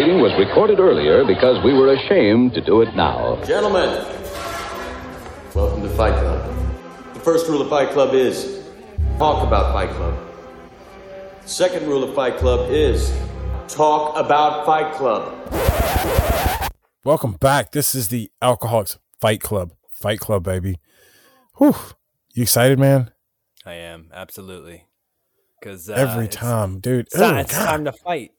proceeding was recorded earlier because we were ashamed to do it now. Gentlemen, welcome to Fight Club. The first rule of Fight Club is talk about Fight Club. The second rule of Fight Club is talk about Fight Club. Welcome back. This is the Alcoholics Fight Club. Fight Club, baby. Whew. You excited, man? I am absolutely because uh, Every time, dude. It's, time, Oh, it's time to fight.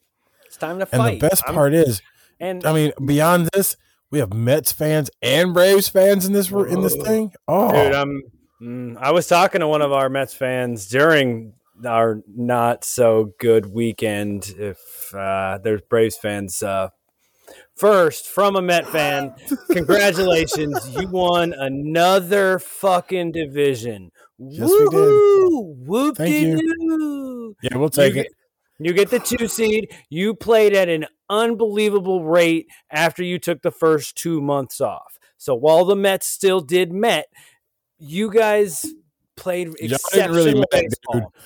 It's time to And fight. the best I'm- part is, and I mean, beyond this, we have Mets fans and Braves fans in this in this thing. Oh, dude, I'm. mm, I was talking to one of our Mets fans during our not so good weekend. If uh, there's Braves fans, uh, first from a Met fan, congratulations, you won another fucking division. Yes, we did. Woohoo! Whoop Thank you. you. yeah, we'll take you it. You get the two seed. You played at an unbelievable rate after you took the first two months off. So while the Mets still did Met, you guys played exceptional really Met, baseball.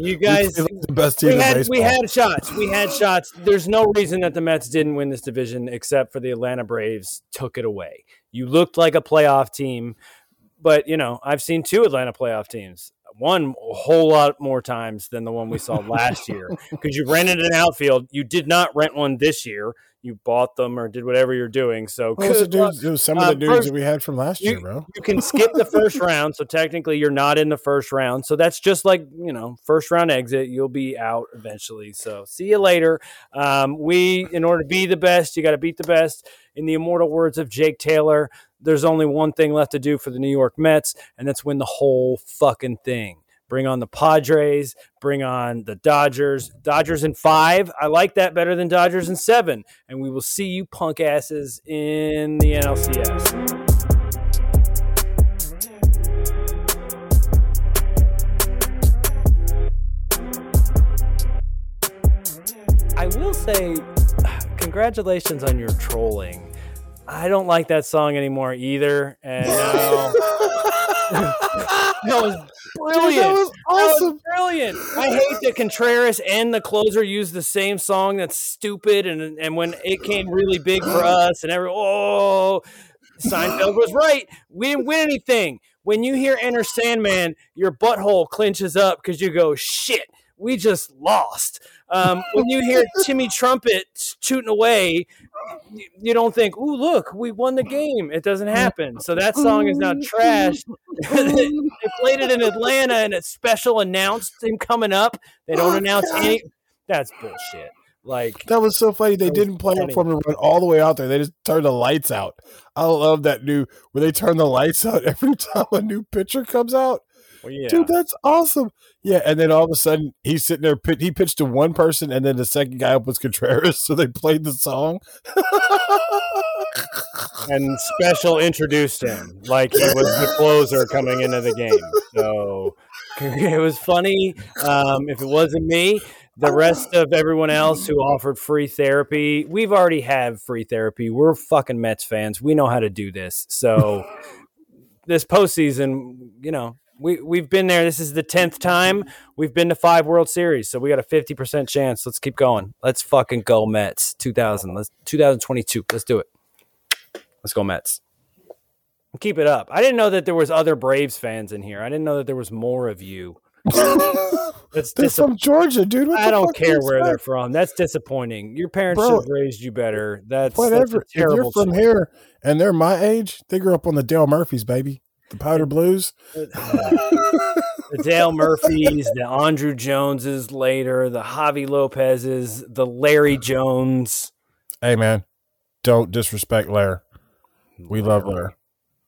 You guys, the best team we had we had shots. We had shots. There's no reason that the Mets didn't win this division except for the Atlanta Braves took it away. You looked like a playoff team, but you know I've seen two Atlanta playoff teams. One a whole lot more times than the one we saw last year because you rented an outfield. You did not rent one this year. You bought them or did whatever you're doing. So What was the dudes? It was some of Uh, the dudes first- that we had from last year, bro. You can skip the first round, so technically you're not in the first round. So that's just like you know, first round exit. You'll be out eventually. So see you later. Um, we, in order to be the best, you got to beat the best. In the immortal words of Jake Taylor, there's only one thing left to do for the New York Mets, and that's win the whole fucking thing. Bring on the Padres. Bring on the Dodgers. Dodgers in five. I like that better than Dodgers in seven. And we will see you punk asses in the NLCS. I will say, congratulations on your trolling. I don't like that song anymore either. And now, that was brilliant. that was That awesome. was brilliant. I hate that Contreras and the closer use the same song. That's stupid. And and when it came really big for us, and every oh, Seinfeld was right. We didn't win anything. When you hear Enter Sandman, your butthole clenches up because you go, shit, we just lost. Um, when you hear Timmy Trumpet tooting away, you, don't think, ooh, look, we won the game. It doesn't happen. So that song is now trash. they played it in Atlanta and it's special announced him coming up. They don't oh, announce any. That's bullshit. Like, That was so funny. They didn't play funny. it for me to run all the way out there. They just turned the lights out. I love that new where they turn the lights out every time a new pitcher comes out. Well, yeah. Dude, that's awesome. Yeah, and then all of a sudden he's sitting there. He pitched to one person, and then the second guy up was Contreras. So they played the song. and special introduced him like he was the closer coming into the game. So it was funny. Um, if it wasn't me, the rest of everyone else who offered free therapy, we've already have free therapy. We're fucking Mets fans. We know how to do this. So this postseason, you know. We, we've been there. This is the 10th time. We've been to five World Series. So we got a 50% chance. Let's keep going. Let's fucking go Mets. 2000. Let's 2022. Let's do it. Let's go Mets. Keep it up. I didn't know that there was other Braves fans in here. I didn't know that there was more of you. That's They're from Georgia, dude. What I don't do care where they're from. That's disappointing. Your parents Bro, should have raised you better. That's that's Whatever. If you're from choice. here and they're my age, they grew up on the Dale Murphys, baby. The Powder Blues. Uh, the Dale Murphys, the Andrew Joneses later, the Javy Lopez's, the Larry Jones. Hey, man, don't disrespect Lair. We love Lair.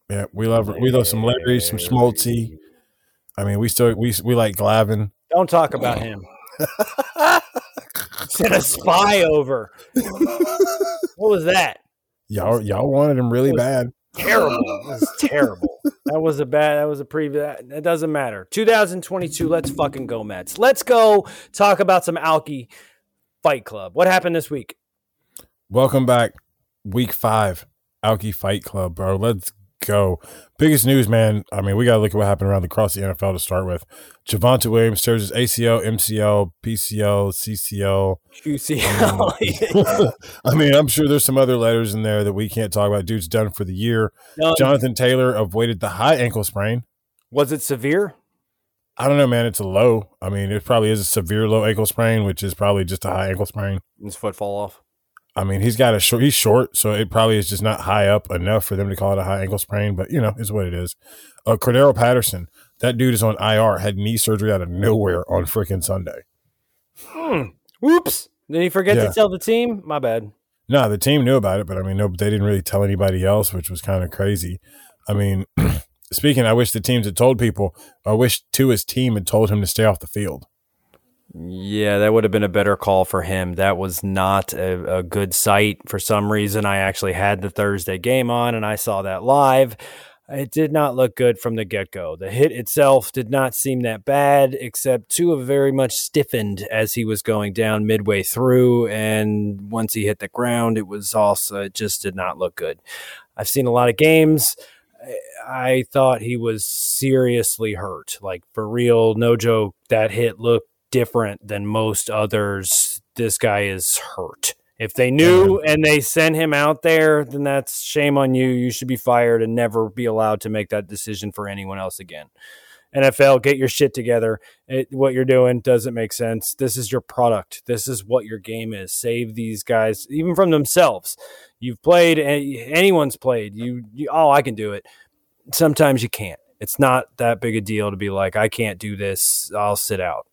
Yeah, we love we love some Larry, some Smoltzy. I mean, we still we we like Glavine. Don't talk about him. Sent a spy over. what was that? Y'all y'all wanted him really bad. Terrible. That was terrible. That was a bad. That was a preview. That, it doesn't matter. 2022. Let's fucking go Mets. Let's go talk about some Alki Fight Club. What happened this week? Welcome back, week five, Alki Fight Club, bro. Let's go. Biggest news, man. I mean, we got to look at what happened around across the NFL to start with. Javonte Williams tears his ACL, MCL, PCL, CCL. QCL. I mean, I'm sure there's some other letters in there that we can't talk about. Dude's done for the year. Jonathan Taylor avoided the high ankle sprain. was it severe? I don't know, man. It's a low. I mean, it probably is a severe low ankle sprain, which is probably just a high ankle sprain. His foot fall off. I mean, he's got a short. He's short, so it probably is just not high up enough for them to call it a high ankle sprain. But you know, is what it is. Uh, Cordero Patterson, that dude is on IR. Had knee surgery out of nowhere on freaking Sunday. Whoops. Did he forget Yeah. to tell the team? My bad. No, the team knew about it, but I mean, no, they didn't really tell anybody else, which was kind of crazy. I mean, speaking, I wish the teams had told people. I wish Tua's team had told him to stay off the field. Yeah, that would have been a better call for him. That was not a, a good sight. For some reason, I actually had the Thursday game on and I saw that live. It did not look good from the get go. The hit itself did not seem that bad, except Tua very much stiffened as he was going down midway through. And once he hit the ground, it was also, it just did not look good. I've seen a lot of games. I thought he was seriously hurt. Like for real, no joke. That hit looked different than most others. This guy is hurt. If they knew and they sent him out there, then that's shame on you. You should be fired and never be allowed to make that decision for anyone else again. NFL, get your shit together. It, what you're doing doesn't make sense. This is your product. This is what your game is. Save these guys, even from themselves. You've played, anyone's played. You, you, oh, I can do it. Sometimes you can't. It's not that big a deal to be like, I can't do this. I'll sit out.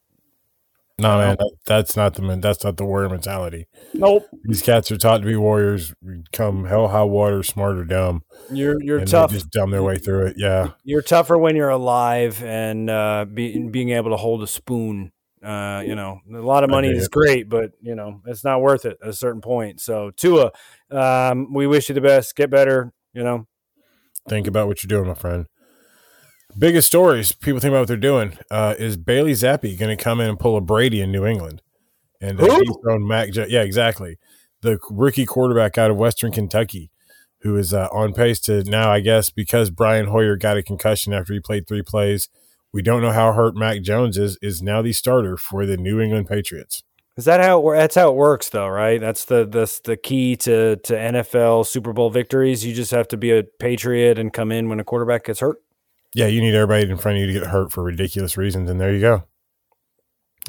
No, man, that, that's not the men- that's not the warrior mentality. Nope. These cats are taught to be warriors. Come hell, high water, smart or dumb. You're you're and tough. Just dumb their way through it. Yeah, You're tougher when you're alive and uh, be, being able to hold a spoon. Uh, you know, a lot of money is great, but you know, it's not worth it at a certain point. So, Tua, um, we wish you the best. Get better. You know, think about what you're doing, my friend. Biggest stories people think about what they're doing. Uh, is Bailey Zappe going to come in and pull a Brady in New England? And uh, thrown Mac. Yeah, exactly. The rookie quarterback out of Western Kentucky, who is uh, on pace to now, I guess, because Brian Hoyer got a concussion after he played three plays. We don't know how hurt Mac Jones is. Is now the starter for the New England Patriots. is that how it, that's how it works, though, right? That's the that's the key to to NFL Super Bowl victories. You just have to be a patriot and come in when a quarterback gets hurt. Yeah, you need everybody in front of you to get hurt for ridiculous reasons, and there you go.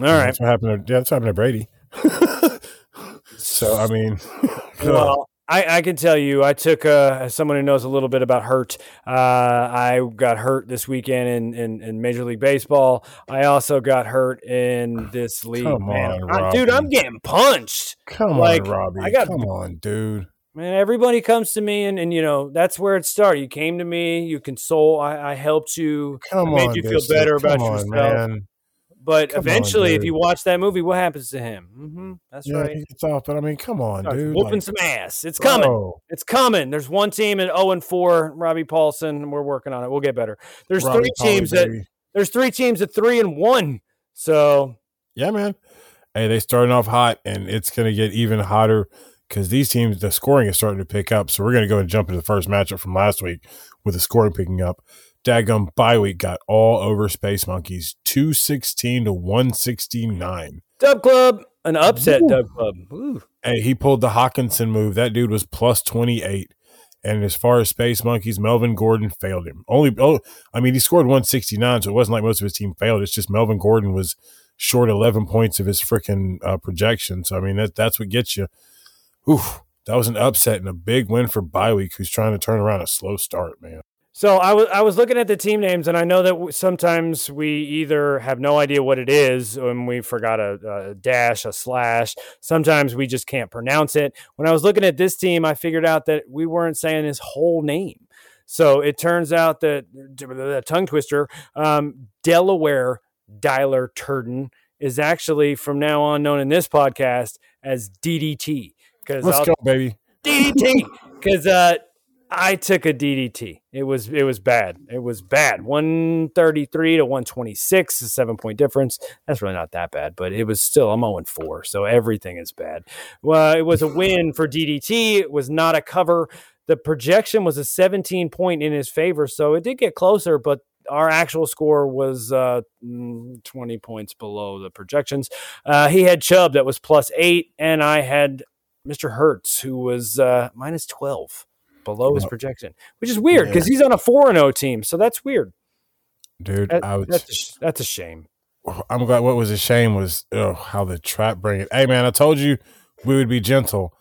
All right. That's what happened. To, yeah, that's what happened to Brady. so I mean, Well, I, I can tell you, I took uh, as someone who knows a little bit about hurt. Uh, I got hurt this weekend in, in, in Major League Baseball. I also got hurt in this league. Come Man, on, I- dude, I'm getting punched. come like, on, Robbie. I got- come on, dude. Man, everybody comes to me, and, and you know that's where it started. You came to me, you console. I, I helped you, Come made on, you feel Dustin. better about come on, yourself. man. but Come on, eventually, if dude. you watch that movie, what happens to him? hmm that's Yeah, right. he gets off, but I mean, come on, Starts dude. whooping like, some ass. It's coming. bro, It's coming. There's one team at 0 and 4, Robbie Paulson. We're working on it. We'll get better. There's Robbie three teams that baby. there's three teams at 3 and 1. So, Yeah, man. Hey, they starting off hot, and it's going to get even hotter because these teams, the scoring is starting to pick up. So we're going to go and jump into the first matchup from last week with the scoring picking up. Daggum bye week got all over Space Monkeys, two sixteen to one sixty nine. Dub Club, an upset Woo. Dub Club. Ooh. Hey, he pulled the Hawkinson move. That dude was plus 28. And as far as Space Monkeys, Melvin Gordon failed him. Only, oh, I mean, he scored 169, so it wasn't like most of his team failed. It's just Melvin Gordon was short 11 points of his freaking uh, projection. So, I mean, that, that's what gets you. Oof, that was an upset and a big win for bye week, who's trying to turn around a slow start, man. So I was I was looking at the team names, and I know that sometimes we either have no idea what it is, and we forgot a, a dash, a slash. Sometimes we just can't pronounce it. When I was looking at this team, I figured out that we weren't saying his whole name. So it turns out that the tongue twister, um, Delaware Dialer Turden is actually from now on known in this podcast as DDT. Because Let's go, baby. DDT because uh, I took a DDT. It was it was bad. It was bad. One thirty three to one twenty six, a seven point difference. That's really not that bad, but it was still I'm zero four, so everything is bad. Well, it was a win for DDT. It was not a cover. the projection was a 17 point in his favor, so it did get closer, but our actual score was uh, mm, 20 points below the projections. Uh, he had Chubb that was plus eight, and I had Mr. Hurts who was uh, minus 12 below his projection, which is weird because he's on a 4 0 team. So that's weird. Dude, That- I was that's, a, that's a shame. I'm glad what was a shame was oh, how the trap bring it. Hey man, I told you we would be gentle.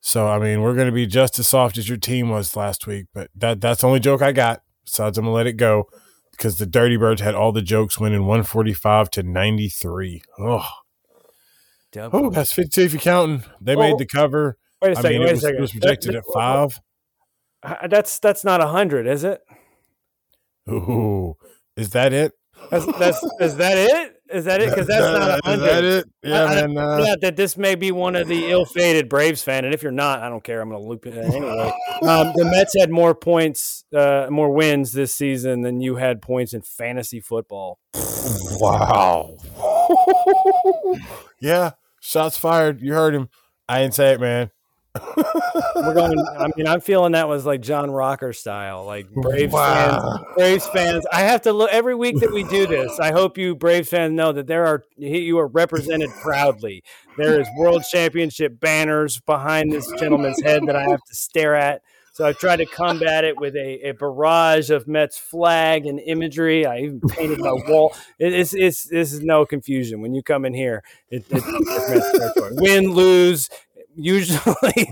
So I mean, we're gonna be just as soft as your team was last week, but that that's the only joke I got. Besides, I'm gonna let it go because the Dirty Birds had all the jokes winning 145 to 93. Oh, Dub- oh that's 52 if you're counting. They Oh, made the cover. wait a I second. mean, wait it a second. it was projected that- at five. Uh, That's that's not a hundred, is it? Ooh, is that it? That's that's is that it? Is that it? Because that's not a Is hundred. that it? Yeah, I- I- man. uh, yeah, that this may be one of the ill-fated Braves fan, and if you're not, I don't care. I'm going to loop it anyway. Um, the Mets had more points, uh, more wins this season than you had points in fantasy football. Wow. yeah, shots fired. You heard him. I didn't say it, man. We're going. I mean, I'm feeling that was like John Rocker style, like Braves Wow. fans. Braves fans. I have to look every week that we do this. I hope you Braves fans know that there are you are represented proudly. There is World Championship banners behind this gentleman's head that I have to stare at. So I tried to combat it with a, a barrage of Mets flag and imagery. I even painted my wall. It, it's, it's this is no confusion when you come in here. It, it, it's Win, lose, usually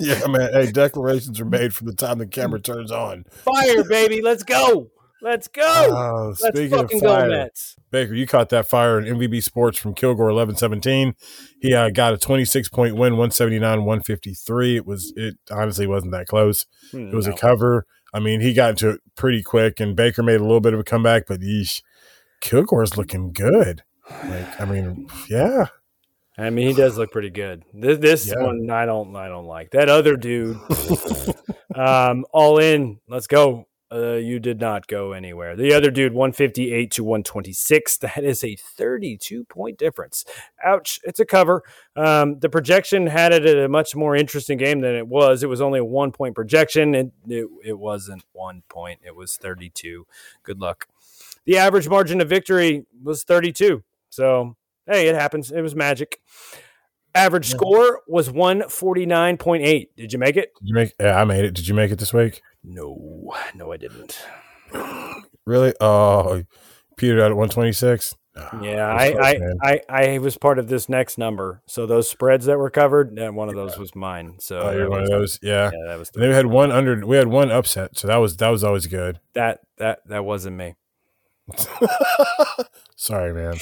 Yeah, man. Hey, declarations are made from the time the camera turns on. fire, baby. Let's go. Let's go. Oh, Let's speaking of fucking go, fire, Mets. Baker, you caught that fire in MVB Sports from Kilgore eleven seventeen. He uh, got a 26 point win, 179, 153. It was, it honestly wasn't that close. It was a cover. I mean, he got into it pretty quick, and Baker made a little bit of a comeback, but yeesh, Kilgore's looking good. Like, I mean, yeah. I mean, he does look pretty good. This, this Yeah. one, I don't, I don't like that other dude. um, all in. Let's go. Uh, you did not go anywhere. The other dude, 158 to 126. That is a 32 point difference. Ouch. It's a cover. Um, the projection had it at a much more interesting game than it was. It was only a one point projection. It, it, it wasn't one point, it was 32. Good luck. The average margin of victory was 32. So, hey, it happens. It was magic. Average score was 149.8. Did you make it? Did you make? Yeah, I made it. Did you make it this week? No, no, I didn't. Really? Oh, petered out at 126. Yeah, That's I, I. I, I was part of this next number. So those spreads that were covered, one of those was mine. So Oh, you're one of those. Yeah. Yeah, that was And then we had one under. We had one upset, so that was that was always good. that that that wasn't me. Sorry, man.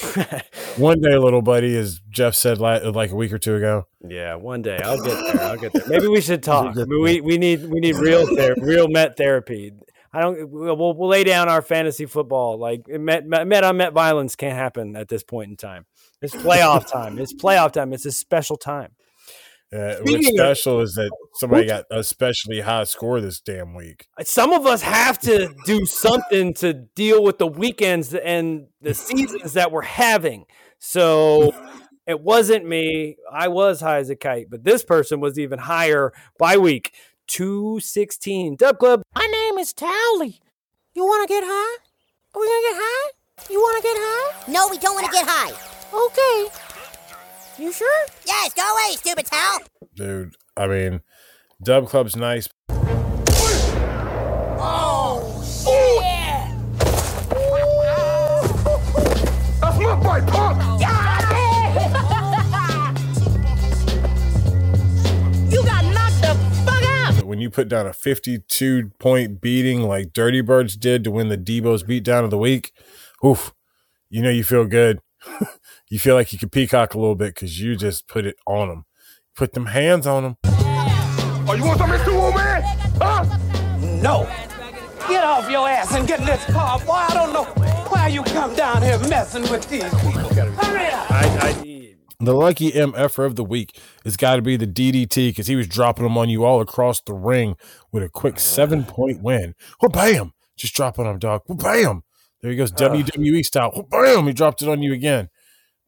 One day, little buddy, as Jeff said like a week or two ago. yeah, one day I'll get there. I'll get there. Maybe we should talk. I mean, we we need we need real ther- real Met therapy. I don't. We'll, we'll lay down our fantasy football. Like Met Met, Met on Met violence can't happen at this point in time. It's playoff time. It's playoff time. It's a special time. Uh, what's Speaking of- special is that somebody got a especially high score this damn week. some of us have to do something to deal with the weekends and the seasons that we're having. So it wasn't me. I was high as a kite, but this person was even higher by week. 216. Dub Club. My name is Towelie. You want to get high? Are we going to get high? You want to get high? No, we don't want to get high. Okay. You sure? Yes, go away, stupid towel. Dude, I mean, Dub Club's nice. Oh, shit. You got knocked the fuck out. When you put down a 52 point beating like Dirty Birds did to win the Debo's beatdown of the week, oof, you know you feel good. You feel like you could peacock a little bit because you just put it on them. Put them hands on them. Oh, you want some Mr. Woman? Huh? No. Get off your ass and get in this car. Boy, I don't know why you come down here messing with these people. Hurry up. I, I, The lucky MFer of the week has got to be the DDT because he was dropping them on you all across the ring with a quick oh, seven point win. Well, bam! Just drop it on him, dog. Well, bam! There he goes, WWE style. Well, bam! He dropped it on you again.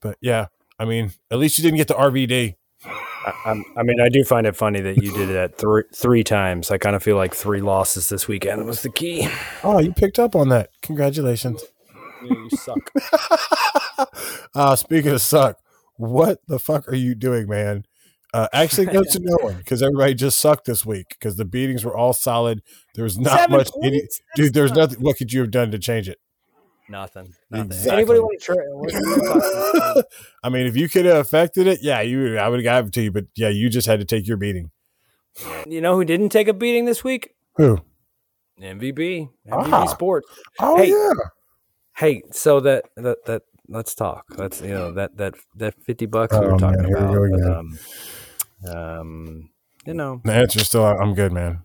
But yeah, I mean, at least you didn't get the RVD. I, I'm- I mean, I do find it funny that you did it at three three times. I kind of feel like three losses this weekend was the key. Oh, you picked up on that. Congratulations. you suck. uh, speaking of suck, what the fuck are you doing, man? Uh, actually, goes to no one because everybody just sucked this week because the beatings were all solid. There was not Seven much, any, dude. There's nothing. What could you have done to change it? Nothing. Nothing. Exactly. Anybody want to try? what- what- I mean, if you could have affected it, yeah, you. I would have given it to you, but yeah, you just had to take your beating. you know who didn't take a beating this week? Who? MVP. MVP Ah. Sports. Oh Hey. yeah. Hey, so that that that let's talk. Let's you know that that that fifty bucks we Oh, were talking man, here we about. go but, um, um, you know, The answer's still, I'm good, man.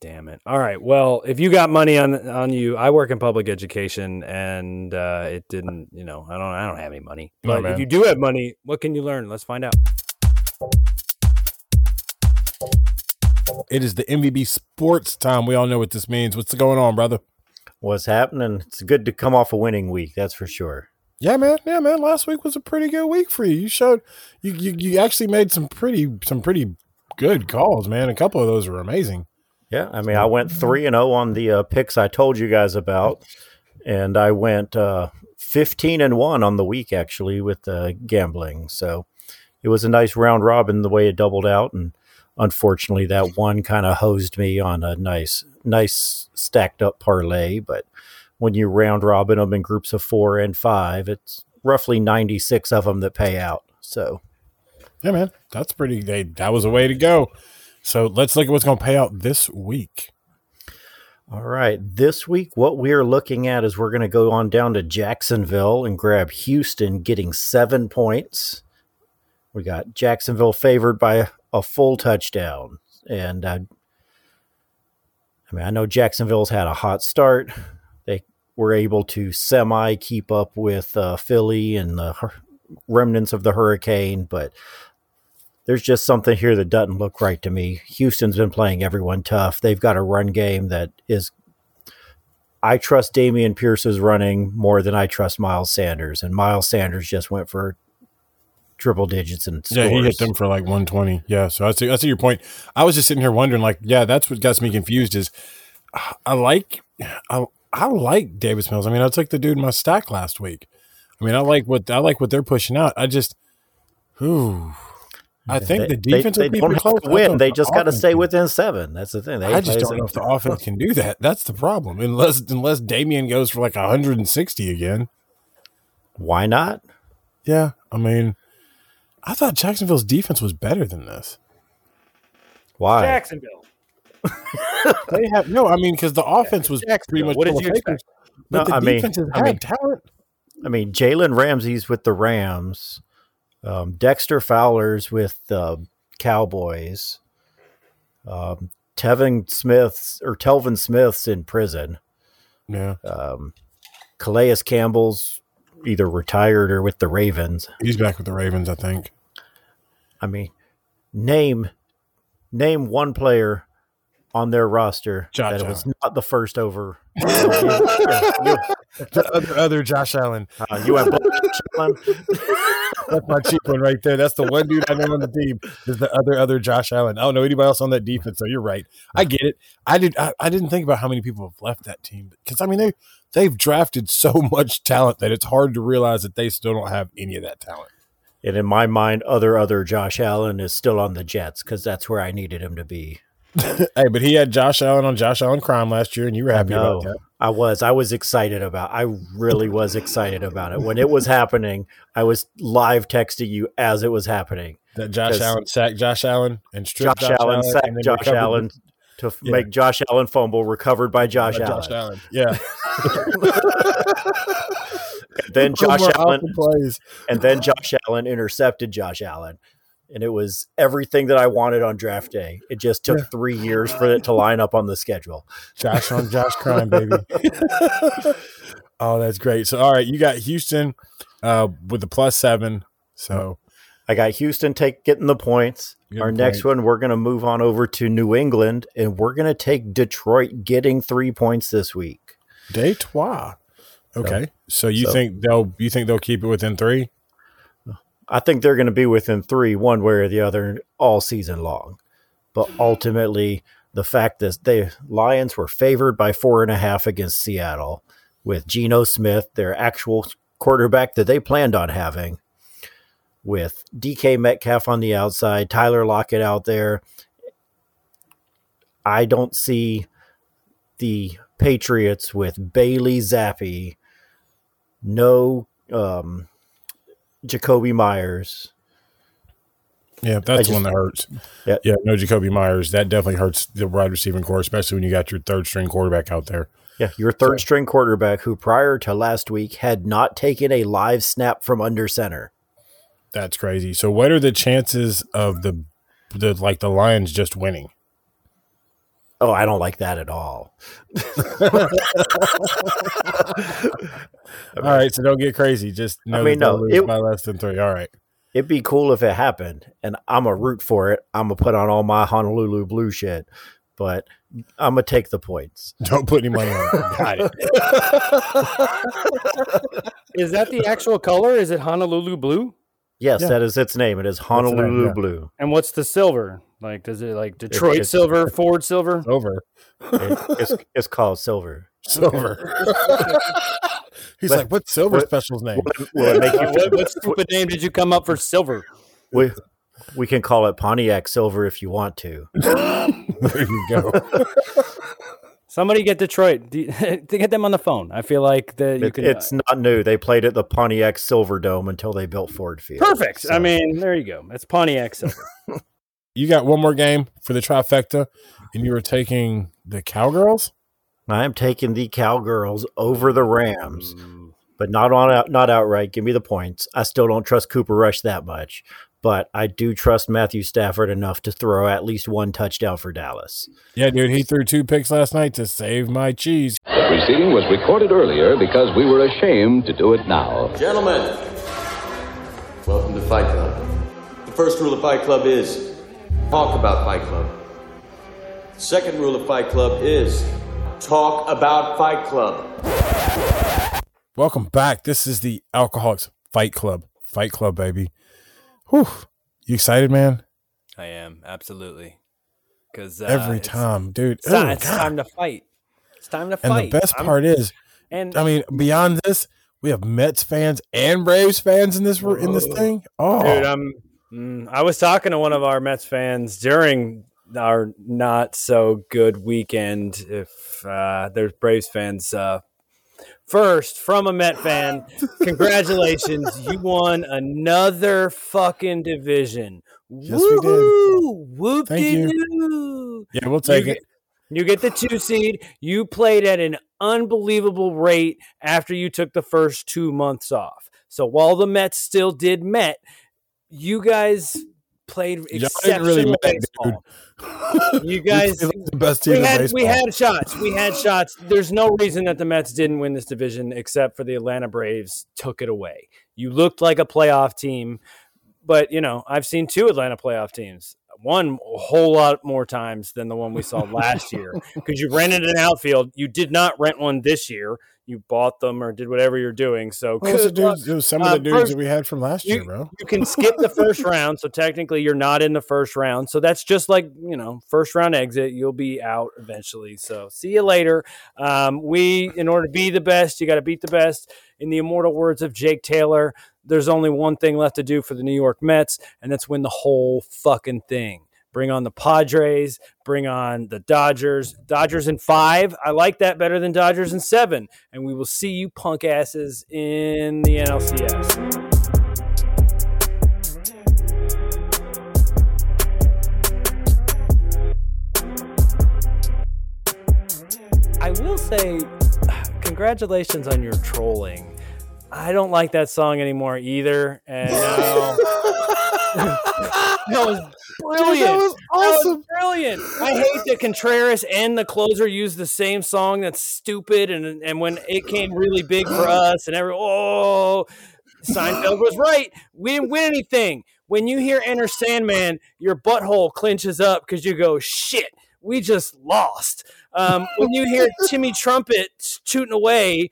Damn it. All right. Well, if you got money on on you, I work in public education, and uh, it didn't. You know, I don't. I don't have any money. But man. if you do have money, what can you learn? Let's find out. It is the MVB sports time. We all know what this means. What's going on, brother? What's happening? It's good to come off a winning week, that's for sure. Yeah, man. Yeah, man. Last week was a pretty good week for you. You showed you you, you actually made some pretty some pretty good calls, man. A couple of those were amazing. Yeah, I mean, I went three and zero on the uh, picks I told you guys about, and I went uh, fifteen and one on the week actually with uh, gambling. So it was a nice round robin the way it doubled out, and unfortunately, that one kind of hosed me on a nice, nice stacked up parlay. But when you round robin them in groups of four and five, it's roughly ninety six of them that pay out. So Yeah, man. That's pretty. They that was a way to go. So let's look at what's going to pay out this week. All right. This week, what we are looking at is we're going to go on down to Jacksonville and grab Houston getting seven points. We got Jacksonville favored by a full touchdown. And uh, I mean, I know Jacksonville's had a hot start. They were able to semi keep up with uh, Philly and the remnants of the hurricane, but there's just something here that doesn't look right to me. Houston's been playing everyone tough. They've got a run game that is. I trust Dameon Pierce's running more than I trust Miles Sanders, and Miles Sanders just went for triple digits and Yeah, he hit them for like 120. Yeah, so I see. I see your point. I was just sitting here wondering, like, yeah, that's what gets me confused. Is I like, I, I like Davis Mills. I mean, I took the dude in my stack last week. I mean, I like what I like what they're pushing out. I just, ooh, I think They- the defense they, they don't have to win. thought They the just got to stay can- within seven. That's the thing. They I just don't know if the offense can do that. That's the problem. Unless unless Dameon goes for like 160 again. Why not? Yeah, I mean, I thought Jacksonville's defense was better than this. Why? Jacksonville. They have no. I mean, because the offense was pretty much. What did full of you fakers, But No, the I mean- has I had mean- talent. I mean, Jalen Ramsey's with the Rams, um, Dexter Fowler's with the Cowboys, um, Tevin Smith's or Telvin Smith's in prison. Yeah, Um, Calais Campbell's either retired or with the Ravens. he's back with the Ravens, I think. I mean, name name one player on their roster Josh that was not the first over. The other, other Josh Allen. uh, you went Josh Allen. That's my cheap one right there. That's the one dude I know on the team. Is the other other Josh Allen. I don't know anybody else on that defense. So you're right. I get it. I did. I, I didn't think about how many people have left that team because I mean they they've drafted so much talent that it's hard to realize that they still don't have any of that talent. And in my mind, other other Josh Allen is still on the Jets because that's where I needed him to be. Hey, but he had Josh Allen on Josh Allen crime last year, and you were happy about that. I was. I was excited about. I really was excited about it when it was happening. I was live texting you as it was happening. That Josh Allen sacked Josh Allen and stripped Josh, Allen sacked Josh Allen to Yeah. make Josh Allen fumble, recovered by by Josh Allen. Josh Allen. Yeah. Then Josh Allen, plays. and then Josh Allen intercepted Josh Allen, and it was everything that I wanted on draft day. It just took three years for it to line up on the schedule. Josh on Josh crime, baby. oh, that's great. So, all right, you got Houston uh, with the plus seven. So, I got Houston take getting the points. Our next one, we're going to move on over to New England, and we're going to take Detroit getting three points this week. Detroit. Okay. So you so- think they'll you think they'll keep it within three? I think they're going to be within three, one way or the other, all season long. But ultimately, the fact that the Lions were favored by four and a half against Seattle with Geno Smith, their actual quarterback that they planned on having, with DK Metcalf on the outside, Tyler Lockett out there. I don't see the Patriots with Bailey Zappe, no um, Jakobi Meyers. Yeah, that's the one that hurts. Yeah. yeah, no Jakobi Meyers. That definitely hurts the wide receiving corps, especially when you got your third string quarterback out there. Yeah, your third string quarterback who prior to last week had not taken a live snap from under center. That's crazy. So, what are the chances of the the like the Lions just winning? Oh, I don't like that at all. All right, so don't get crazy. Just know mean, that no, lose it- by less than three. All right. It'd be cool if it happened, and I'm a root for it. I'm gonna put on all my Honolulu blue shit, but I'm gonna take the points. Don't put any money on it. Got it. Is that the actual color? Is it Honolulu blue? Yes, Yeah. that is its name. It is the name, Honolulu yeah. blue. And what's the silver? Like, does it like Detroit it's- silver, Ford silver? Over. It- it's, it's called silver. Silver. He's But- like, what's Silver what- Special's name? Will it make you Uh, what, what stupid name did you come up for silver? we, we can call it Pontiac silver if you want to. there you go. Somebody get Detroit. To get them on the phone. I feel like that you It- can. uh, it's not new. They played at the Pontiac Silver Dome until they built Ford Field. perfect. I mean, there you go. It's Pontiac silver. You got one more game for the trifecta, and you were taking the Cowgirls? I'm taking the Cowgirls over the Rams, but not on out, not outright. Give me the points. I still don't trust Cooper Rush that much, but I do trust Matthew Stafford enough to throw at least one touchdown for Dallas. Yeah, dude, he threw two picks last night to save my cheese. The proceeding was recorded earlier because we were ashamed to do it now. Gentlemen, welcome to Fight Club. The first rule of Fight Club is talk about Fight Club. The second rule of Fight Club is talk about Fight Club. Welcome back. This is the Alcoholics Fight Club. Fight Club, baby. Whew. You excited, man? I am absolutely because uh, Every it's- time, dude. It's, time, Oh, it's time to fight. It's time to And fight. the best I'm- part is, and I mean, beyond this, we have Mets fans and Braves fans in this in this thing. Oh, Dude, I'm. Mm, I was talking to one of our Mets fans during our not so good weekend. If uh, there's Braves fans, uh, first from a Met fan, congratulations, you won another fucking division. Yes, we did. Whoop Thank you. you. yeah, we'll take you it. Get, you get the two seed. You played at an unbelievable rate after you took the first two months off. So while the Mets still did Met, you guys played exceptional really Met, baseball. You guys, the best team we in had baseball. we had shots. We had shots. There's no reason that the Mets didn't win this division except for the Atlanta Braves took it away. You looked like a playoff team, but you know I've seen two Atlanta playoff teams. One a whole lot more times than the one we saw last year because you rented an outfield. You did not rent one this year. You bought them or did whatever you're doing. So What was the dudes, it was some of Uh, the dudes first- that we had from last year, bro. You can skip the first round, so technically you're not in the first round. So that's just like you know, first round exit. You'll be out eventually. So see you later. Um, we, in order to be the best, you got to beat the best. In the immortal words of Jake Taylor, there's only one thing left to do for the New York Mets, and that's win the whole fucking thing. Bring on the Padres. Bring on the Dodgers. Dodgers in five. I like that better than Dodgers in seven. And we will see you punk asses in the NLCS. I will say, congratulations on your trolling. I don't like that song anymore either. And now that was brilliant. that was awesome. brilliant. I hate that Contreras and the closer use the same song. That's stupid. And and when it came really big for us, and every oh, Seinfeld was right. We didn't win anything. When you hear Enter Sandman, your butthole clenches up because you go shit. We just lost. Um, when you hear Timmy Trumpet tooting away,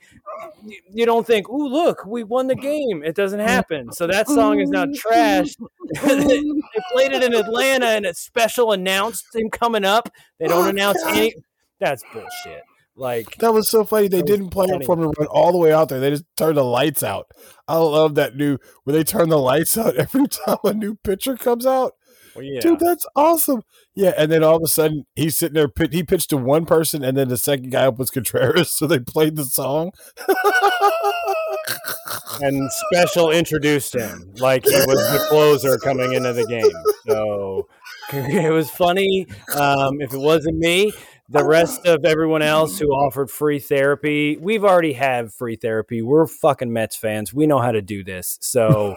you don't think, "Ooh, look, we won the game." It doesn't happen. So that song is now trashed. they played it in Atlanta, and a special announced him coming up. They don't Oh, announce God. any. That's bullshit. Like That was so funny. They didn't play funny. it for him to run all the way out there. They just turned the lights out. I love that new where they turn the lights out every time a new pitcher comes out. Well, yeah. Dude, that's awesome. Yeah, and then all of a sudden he's sitting there. He pitched to one person, and then the second guy up was Contreras. So they played the song. and special introduced him like he was the closer coming into the game. So it was funny. Um, if it wasn't me, the rest of everyone else who offered free therapy, we've already have free therapy. We're fucking Mets fans. We know how to do this. So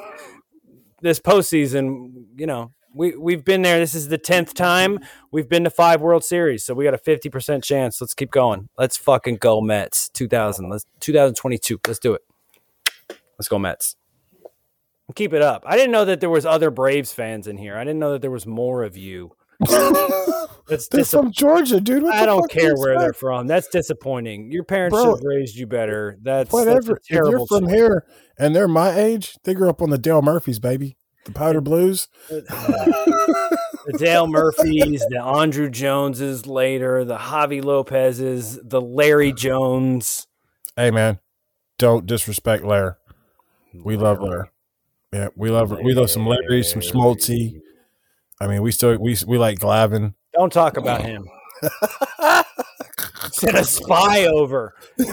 this postseason, you know. We, we've been there. This is the 10th time we've been to five World Series. So we got a 50% chance. Let's keep going. Let's fucking go Mets 2000. Let's 2022. Let's do it. Let's go Mets. Keep it up. I didn't know that there was other Braves fans in here. I didn't know that there was more of you. That's They're from Georgia, dude. What I don't care where they're from. That's disappointing. Your parents Bro, should have raised you better. That's, that's Whatever. If you're from choice. here and they're my age, they grew up on the Dale Murphys, baby. The Powder Blues. the Dale Murphys, the Andrew Joneses later, the Javy Lopez's, the Larry Jones. Hey man, don't disrespect Lair. We love Lair. Yeah, we love we love some Larry, some Smoltzy. I mean, we still we we like Glavine. Don't talk about oh. him. Sent a spy over.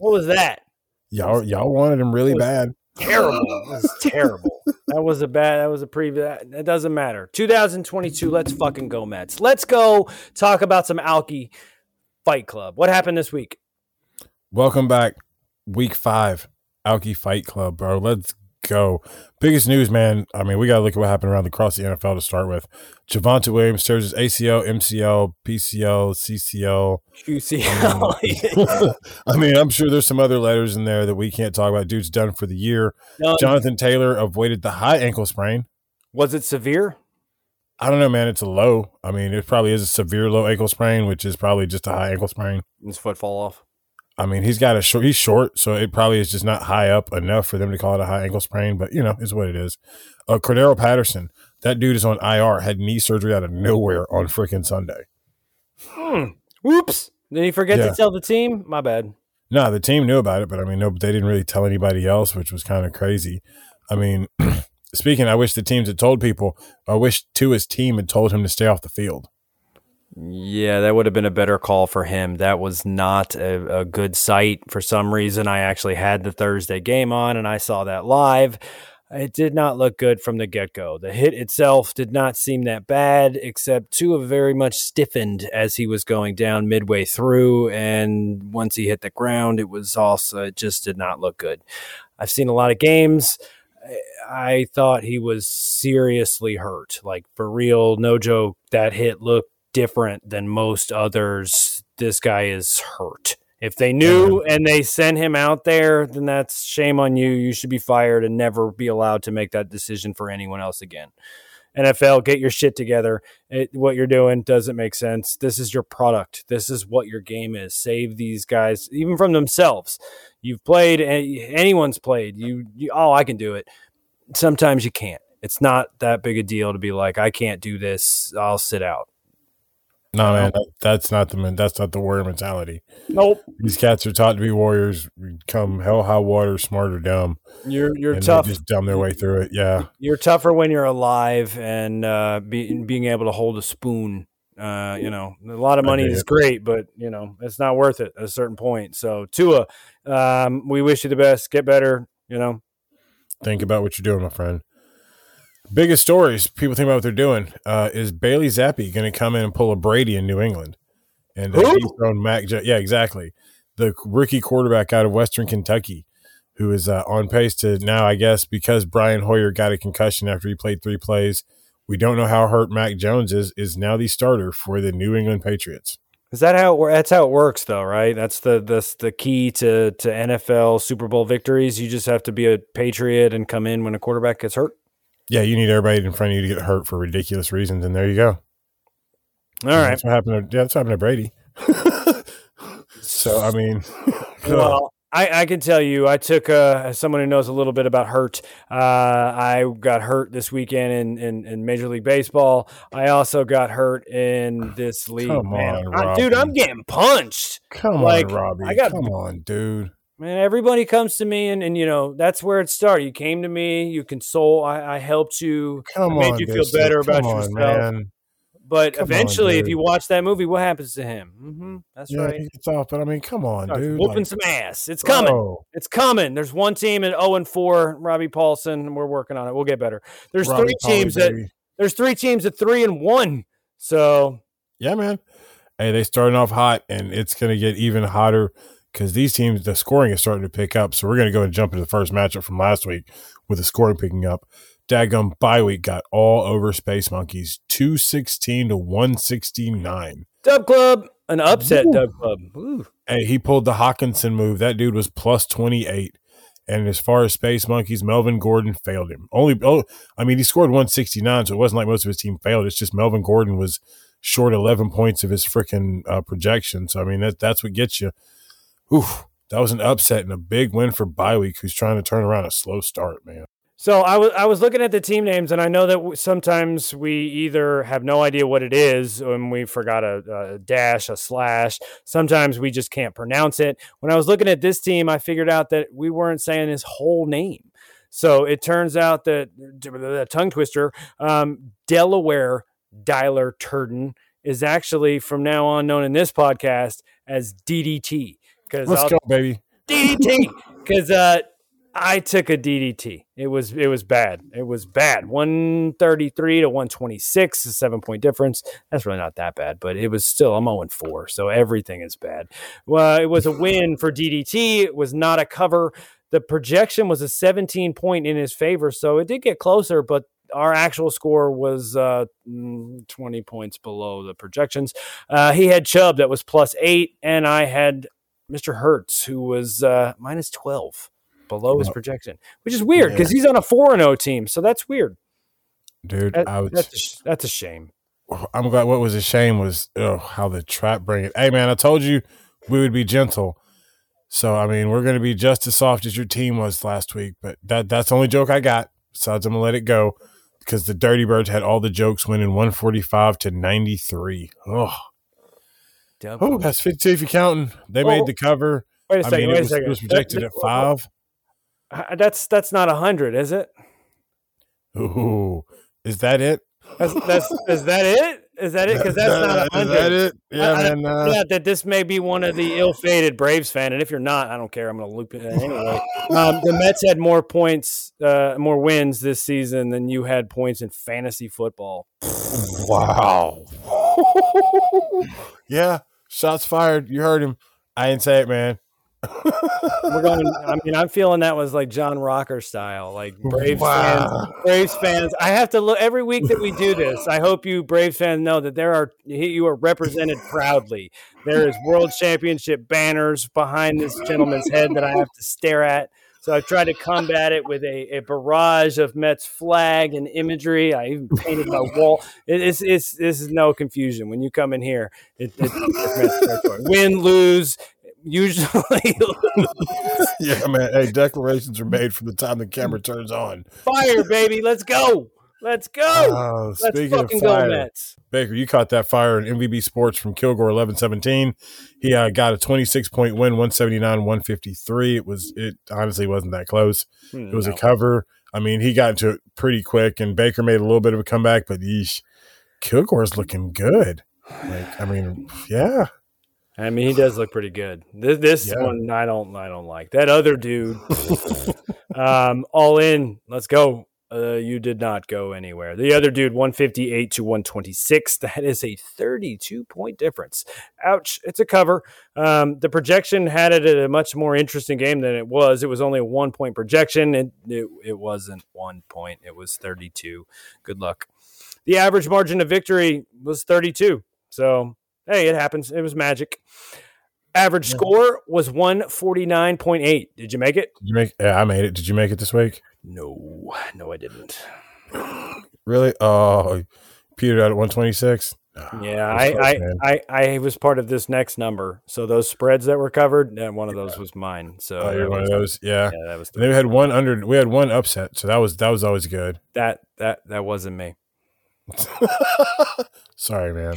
What was that? Y'all y'all wanted him really was- bad. Terrible. That was terrible. That was a bad. That was a preview. That, it doesn't matter. 2022. Let's fucking go Mets. Let's go talk about some Alki Fight Club. What happened this week? Welcome back, week five, Alki Fight Club, bro. Let's go. Biggest news, man. I mean, we gotta look at what happened around across the NFL to start with. Javonte Williams tears his ACL, MCL, PCL, CCL. QCL. Um, I mean, I'm sure there's some other letters in there that we can't talk about. Dude's done for the year. No, Jonathan Taylor avoided the high ankle sprain. was it severe? I don't know, man. It's a low. I mean, it probably is a severe low ankle sprain, which is probably just a high ankle sprain. His foot fall off. I mean, he's got a short. He's short, so it probably is just not high up enough for them to call it a high ankle sprain. But you know, is what it is. Uh, Cordero Patterson, that dude is on IR. Had knee surgery out of nowhere on freaking Sunday. Hmm. Whoops. Did he forget Yeah. to tell the team? My bad. No, the team knew about it, but I mean, no, they didn't really tell anybody else, which was kind of crazy. I mean, speaking, I wish the teams had told people. I wish Tua's team had told him to stay off the field. Yeah, that would have been a better call for him. That was not a, a good sight. For some reason, I actually had the Thursday game on and I saw that live. It did not look good from the get go. The hit itself did not seem that bad, except Tua very much stiffened as he was going down midway through. And once he hit the ground, it was also, it just did not look good. I've seen a lot of games. I thought he was seriously hurt. Like for real, no joke. That hit looked different than most others. This guy is hurt. If they knew and they sent him out there, then that's shame on you. You should be fired and never be allowed to make that decision for anyone else again. NFL, get your shit together. It, what you're doing doesn't make sense. This is your product. This is what your game is. Save these guys, even from themselves. You've played, anyone's played. You, you, oh, I can do it. Sometimes you can't. It's not that big a deal to be like, I can't do this. I'll sit out. No, man, that, that's not the that's not the warrior mentality. Nope. These cats are taught to be warriors. Come hell, high water, smart or dumb. You're you're and tough. Just dumb their way through it. Yeah, You're tougher when you're alive and uh, be, being able to hold a spoon. Uh, you know, a lot of money is great, but you know, it's not worth it at a certain point. So, Tua, um, we wish you the best. Get better. You know, think about what you're doing, my friend. Biggest stories people think about what they're doing. Uh, is Bailey Zappe going to come in and pull a Brady in New England? And uh, thrown Mac. Yeah, exactly. The rookie quarterback out of Western Kentucky, who is uh, on pace to now, I guess, because Brian Hoyer got a concussion after he played three plays. We don't know how hurt Mac Jones is. Is now the starter for the New England Patriots. is that how it, that's how it works, though, right? That's the that's the key to to NFL Super Bowl victories. You just have to be a patriot and come in when a quarterback gets hurt. Yeah, you need everybody in front of you to get hurt for ridiculous reasons, and there you go. All right. That's what happened. To, yeah, that's what happened to Brady. so I mean, Well, I, I can tell you, I took uh, as someone who knows a little bit about hurt. Uh, I got hurt this weekend in, in, in Major League Baseball. I also got hurt in this league. Come on, I- dude, I'm getting punched. Come Like, on, Robbie. I got- Come on, dude. Man, everybody comes to me, and, and you know that's where it started. You came to me, you console. I, I helped you, Come made on, you feel better Come about on, yourself. man. But Come on, eventually, if you watch that movie, what happens to him? hmm That's Yeah, right. he gets off, but I mean, come on, Starts dude. whooping like, some ass. It's coming. bro, It's coming. There's one team at 0 and 4, Robbie Paulson, and we're working on it. We'll get better. There's Robbie three Polly, teams that baby. there's three teams at 3 and 1. So, Yeah, man. Hey, they starting off hot, and it's going to get even hotter because these teams, the scoring is starting to pick up. So we're going to go and jump into the first matchup from last week with the scoring picking up. Daggum bye week got all over Space Monkeys, two sixteen to one sixty nine. Dub Club, an upset Woo. Dub Club. Ooh. Hey, he pulled the Hawkinson move. That dude was plus twenty eight. And as far as Space Monkeys, Melvin Gordon failed him. Only, oh, I mean, he scored 169, so it wasn't like most of his team failed. It's just Melvin Gordon was short 11 points of his freaking uh, projection. So, I mean, that, that's what gets you. Oof, that was an upset and a big win for bye week, who's trying to turn around a slow start, man. So I was I was looking at the team names, and I know that w- sometimes we either have no idea what it is, and we forgot a, a dash, a slash. Sometimes we just can't pronounce it. When I was looking at this team, I figured out that we weren't saying his whole name. So it turns out that the tongue twister, um, Delaware Dialer Turden is actually from now on known in this podcast as DDT. Let's go, baby. DDT because uh, I took a DDT. It was it was bad. It was bad. One thirty three to one twenty six, a seven point difference. That's really not that bad, but it was still I'm zero four, so everything is bad. Well, it was a win for DDT. It was not a cover. The projection was a seventeen point in his favor, so it did get closer, but. Our actual score was uh, mm, 20 points below the projections. Uh, he had Chubb that was plus eight, and I had Mr. Hurts, who was uh, minus 12 below his projection, which is weird yeah. because he's on a 4 0 team. So that's weird. Dude, That- was. that's, a, sh- that's a shame. I'm glad. What was a shame was oh, how the trap bring it. Hey man, I told you we would be gentle. So I mean, we're going to be just as soft as your team was last week. But that that's the only joke I got. Besides, I'm gonna let it go because the Dirty Birds had all the jokes winning 145 to 93. Oh, oh that's 52 if you're counting. They Oh, made the cover. Wait a I second. mean, wait it a was, second. it was projected that- at five. Uh, That's that's not a hundred, is it? Ooh, is that it? That's that's is that it? Is that it? Because that's not a Is hundred. that it? Yeah, I- I- man. uh, yeah, that this may be one of the ill-fated Braves fan, and if you're not, I don't care. I'm going to loop it anyway. Um, the Mets had more points, uh, more wins this season than you had points in fantasy football. Wow. yeah, shots fired. You heard him. I didn't say it, man. We're going. I mean, I'm feeling that was like John Rocker style, like Braves Wow. fans. Braves fans. I have to look every week that we do this. I hope you Braves fans know that there are you are represented proudly. There is World Championship banners behind this gentleman's head that I have to stare at. So I've tried to combat it with a, a barrage of Mets flag and imagery. I even painted my wall. It, it's, it's this is no confusion when you come in here. It, it, it's Win, lose, usually yeah, man. Hey, declarations are made from the time the camera turns on. fire, baby. Let's go. Let's go. Oh, Let's speaking of fucking go, fire, Mets. Baker, you caught that fire in MVB Sports from Kilgore eleven seventeen. He uh, got a 26 point win, 179, 153. It was, it honestly wasn't that close. It was a cover. I mean, he got into it pretty quick, and Baker made a little bit of a comeback, but yeesh, Kilgore's looking good. Like, I mean, yeah. I mean, he does look pretty good. This, this Yeah. one, I don't, I don't like that other dude. um, all in. Let's go. Uh, you did not go anywhere. The other dude, 158 to 126. That is a 32 point difference. Ouch. It's a cover. Um, the projection had it at a much more interesting game than it was. It was only a one point projection. It, it, it wasn't one point, it was 32. Good luck. The average margin of victory was 32. So, hey, it happens. It was magic. Average score was 149.8. Did you make it? Did you make? Yeah, I made it. Did you make it this week? No, no, I didn't. Really? Oh, petered out at 126. Yeah, I, close, I. I, I was part of this next number. So those spreads that were covered, and one of those was mine. So Oh, you're one of those. Yeah. yeah, that was And then we had one under. We had one upset, so that was that was always good. that that that wasn't me. Sorry, man.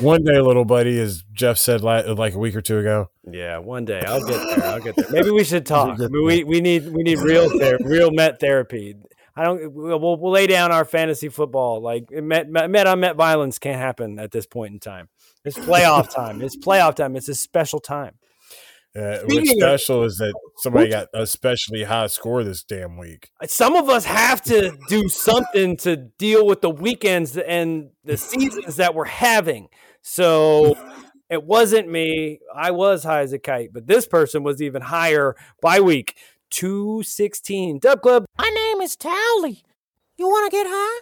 one day, little buddy, as Jeff said like a week or two ago. Yeah, one day I'll get there. I'll get there. Maybe we should talk. I mean, we we need we need real ther- real met therapy. I don't. We'll, we'll lay down our fantasy football. Like met met, met on met violence can't happen at this point in time. It's playoff time. It's playoff time. It's a special time. Uh, what's Speaking of- special is that somebody got a especially high score this damn week. Some of us have to do something to deal with the weekends and the seasons that we're having. So it wasn't me. I was high as a kite, but this person was even higher by week. 216. Dub Club. My name is Towelie. You want to get high?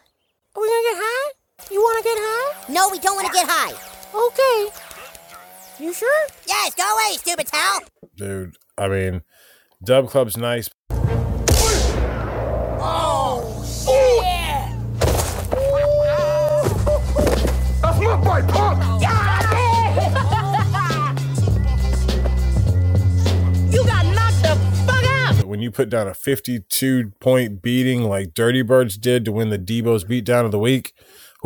Are we going to get high? You want to get high? No, we don't want to get high. Okay. You sure? Yes, go away, stupid towel. Dude, I mean, Dub Club's nice. Oh, shit. That's my fight, punk! You got knocked the fuck out. When you put down a 52 point beating like Dirty Birds did to win the Deebo's beatdown of the week,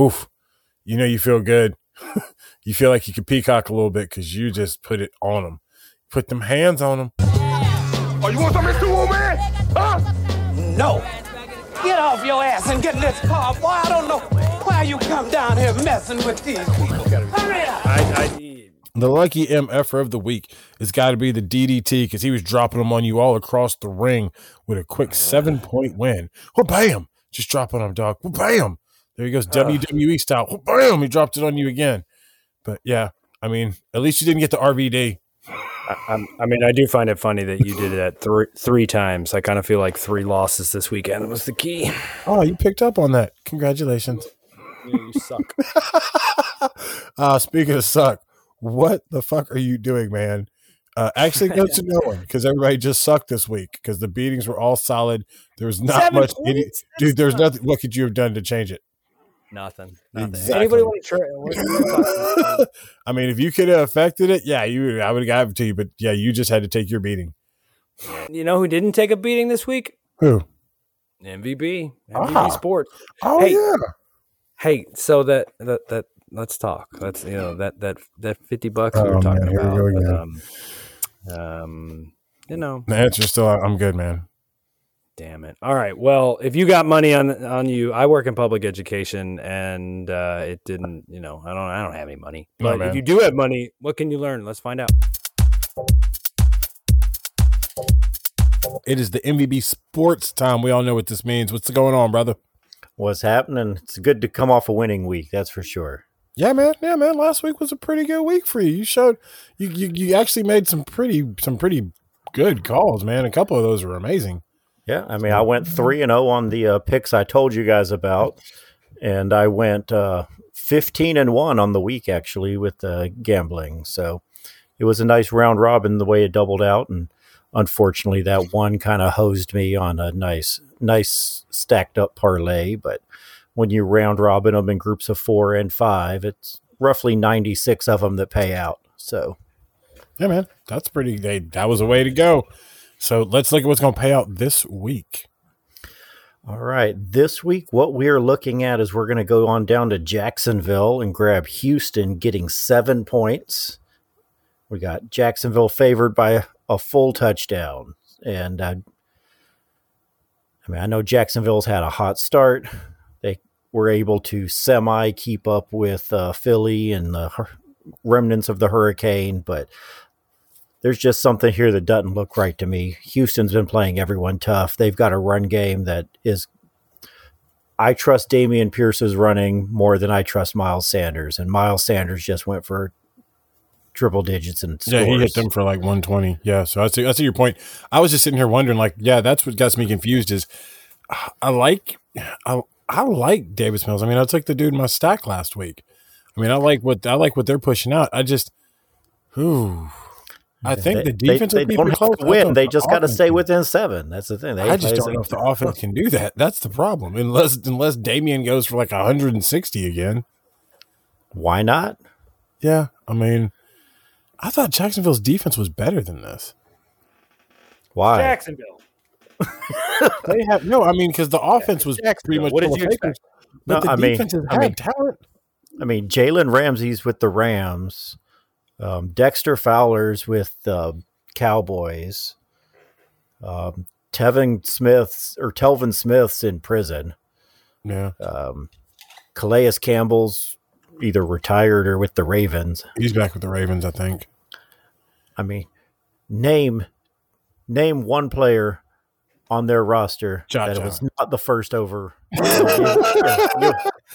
oof, you know you feel good. you feel like you could peacock a little bit because you just put it on them. Put them hands on them. Oh, you want some Mr. Woman? Huh? No. Get off your ass and get in this car. Boy, I don't know why you come down here messing with these people. Hurry up. I, I, The lucky MFer of the week has got to be the DDT because he was dropping them on you all across the ring with a quick oh, seven point win. Well, bam! Just drop it on him, dog. Well, bam! There he goes, WWE style. Well, bam! He dropped it on you again. But yeah, I mean, at least you didn't get the RVD. I, I'm- mean, I do find it funny that you did it three three times. I kind of feel like three losses this weekend was the key. Oh, you picked up on that. Congratulations. You suck. uh, speaking of suck, what the fuck are you doing, man? Uh, actually, go to no one because everybody just sucked this week because the beatings were all solid. There was not Seven much, any, dude. There's nothing. What could you have done to change it? Nothing. Nothing. Exactly. Anybody want to try? what are you talking about? I mean, if you could have affected it, yeah, you. I would have given it to you, but yeah, you just had to take your beating. you know who didn't take a beating this week? Who? MVB. MVB Ah. Sports. Oh Hey. yeah. Hey, so that that that let's talk. Let's you know that that that fifty bucks we Oh, were talking man, here we about. go again. um, um, you know, The answer's still, I'm good, man. Damn it. All right. Well, if you got money on on you, I work in public education, and uh, it didn't. You know, I don't. I don't have any money. But man. if you do have money, what can you learn? Let's find out. It is the MVB sports time. We all know what this means. What's going on, brother? What's happening? It's good to come off a winning week, that's for sure. Yeah, man. Yeah, man. Last week was a pretty good week for you. You showed you you, you actually made some pretty some pretty good calls, man. A couple of those were amazing. Yeah, I mean, I went three and zero on the uh, picks I told you guys about, and I went uh, fifteen and one on the week actually with uh, gambling. So it was a nice round robin the way it doubled out, and unfortunately, that one kind of hosed me on a nice, nice stacked up parlay. But when you round robin them in groups of four and five, it's roughly ninety six of them that pay out. So Yeah, man. That's pretty. They, that was a way to go. So let's look at what's going to pay out this week. All right. This week, what we are looking at is we're going to go on down to Jacksonville and grab Houston getting seven points. We got Jacksonville favored by a, full touchdown. And I mean, I know Jacksonville's had a hot start. They were able to semi keep up with uh, Philly and the remnants of the hurricane, but there's just something here that doesn't look right to me. Houston's been playing everyone tough. They've got a run game that is. I trust Dameon Pierce's running more than I trust Miles Sanders, and Miles Sanders just went for triple digits and scores. Yeah, he hit them for like 120. Yeah, so I see. I see your point. I was just sitting here wondering, like, yeah, that's what gets me confused. Is I like, I, I like Davis Mills. I mean, I took the dude in my stack last week. I mean, I like what I like what they're pushing out. I just, whew, I think They- the defense they, they don't close. have to win. thought They the just got to stay within seven. That's the thing. They I just don't know if the offense can do that. That's the problem. Unless unless Dameon goes for like 160 again. Why not? Yeah, I mean, I thought Jacksonville's defense was better than this. Why? Jacksonville. They have no, I mean, because the offense was pretty much What did full you of fakers, No, the I mean- has I had mean- talent. I mean, Jalen Ramsey's with the Rams, um, Dexter Fowler's with the Cowboys, um, Tevin Smith's or Telvin Smith's in prison. Yeah, Um, Calais Campbell's either retired or with the Ravens. he's back with the Ravens, I think. I mean, name name one player on their roster Josh that was not the first over.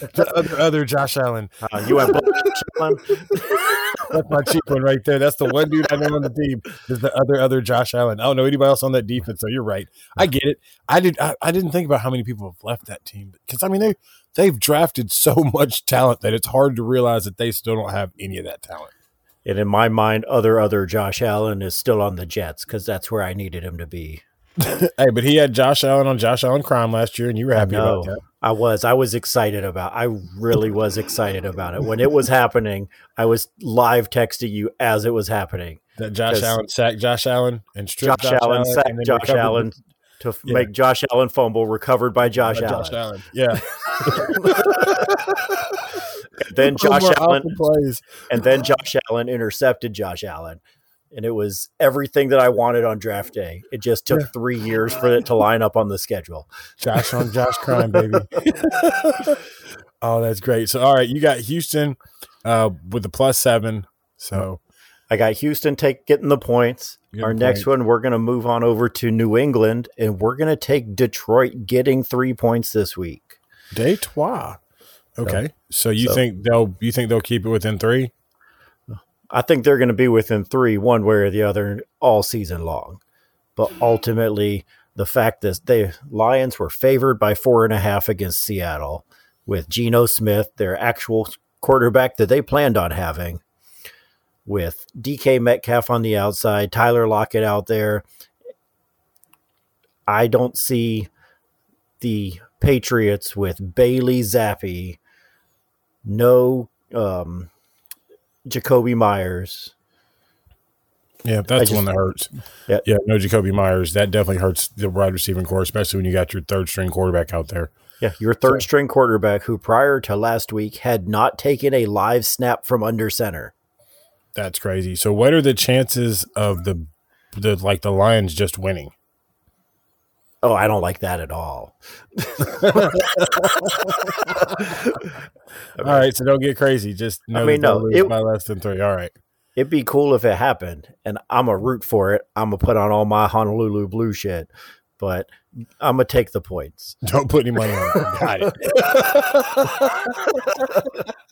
The other, other Josh Allen. Uh, you have Josh Allen. That's my cheap one right there. That's the one dude I know on the team is the other other Josh Allen. I don't know anybody else on that defense, so you're right. I get it. I did. I, I didn't think about how many people have left that team because I mean they they've drafted so much talent that it's hard to realize that they still don't have any of that talent. And in my mind, other other Josh Allen is still on the Jets because that's where I needed him to be. hey, but he had Josh Allen on Josh Allen crime last year, and you were happy about that. I was. I was excited about. I really was excited about it when it was happening. I was live texting you as it was happening. That Josh Allen sacked Josh Allen and stripped Josh, Josh, Allen sacked and Josh recovered Allen to f- Yeah. make Josh Allen fumble, recovered by Josh Allen. Josh Allen. Yeah, Then Josh Allen plays. and then Josh Allen intercepted Josh Allen. And it was everything that I wanted on draft day. It just took three years for it to line up on the schedule. Josh on Josh crime, baby. oh, that's great. So, all right, you got Houston uh, with the plus seven. So, I got Houston take getting the points. Our next one, we're going to move on over to New England, and we're going to take Detroit getting three points this week. Detroit. Okay, so you so- think they'll you think they'll keep it within three? I think they're going to be within three, one way or the other, all season long. But ultimately, the fact that the Lions were favored by four and a half against Seattle with Geno Smith, their actual quarterback that they planned on having, with DK Metcalf on the outside, Tyler Lockett out there. I don't see the Patriots with Bailey Zappe, no um, Jakobi Meyers. Yeah, that's the one that hurts. Yeah. yeah, no Jakobi Meyers. That definitely hurts the wide receiving corps, especially when you got your third string quarterback out there. Yeah, your third string quarterback who prior to last week had not taken a live snap from under center. That's crazy. So, what are the chances of the the like the Lions just winning? Oh, I don't like that at all. All right, so don't get crazy. Just know I mean, no, lose it- by less than three. All right. It'd be cool if it happened, and I'm a root for it. I'm gonna put on all my Honolulu blue shit, but I'm gonna take the points. Don't put any money on it. Got it.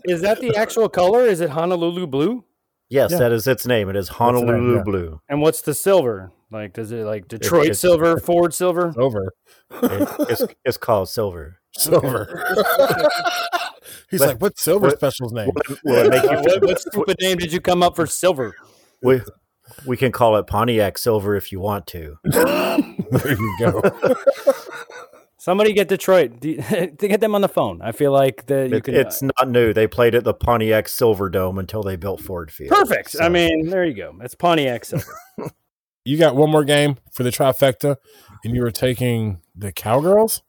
Is that the actual color? Is it Honolulu blue? Yes, Yeah. that is its name. It is the name, Honolulu yeah. blue. And what's the silver? Like, does it like Detroit it's- silver, Ford silver? Over. It- it's it's called silver. Silver. He's But- like, what's Silver what- Special's name? Will it make you What, what, what stupid name did you come up for silver? we, we can call it Pontiac silver if you want to. there you go. Somebody get Detroit. To get them on the phone. I feel like that you can. it's uh, not new. They played at the Pontiac Silverdome until they built Ford Field. perfect. I mean, there you go. It's Pontiac silver. You got one more game for the trifecta, and you were taking the Cowgirls?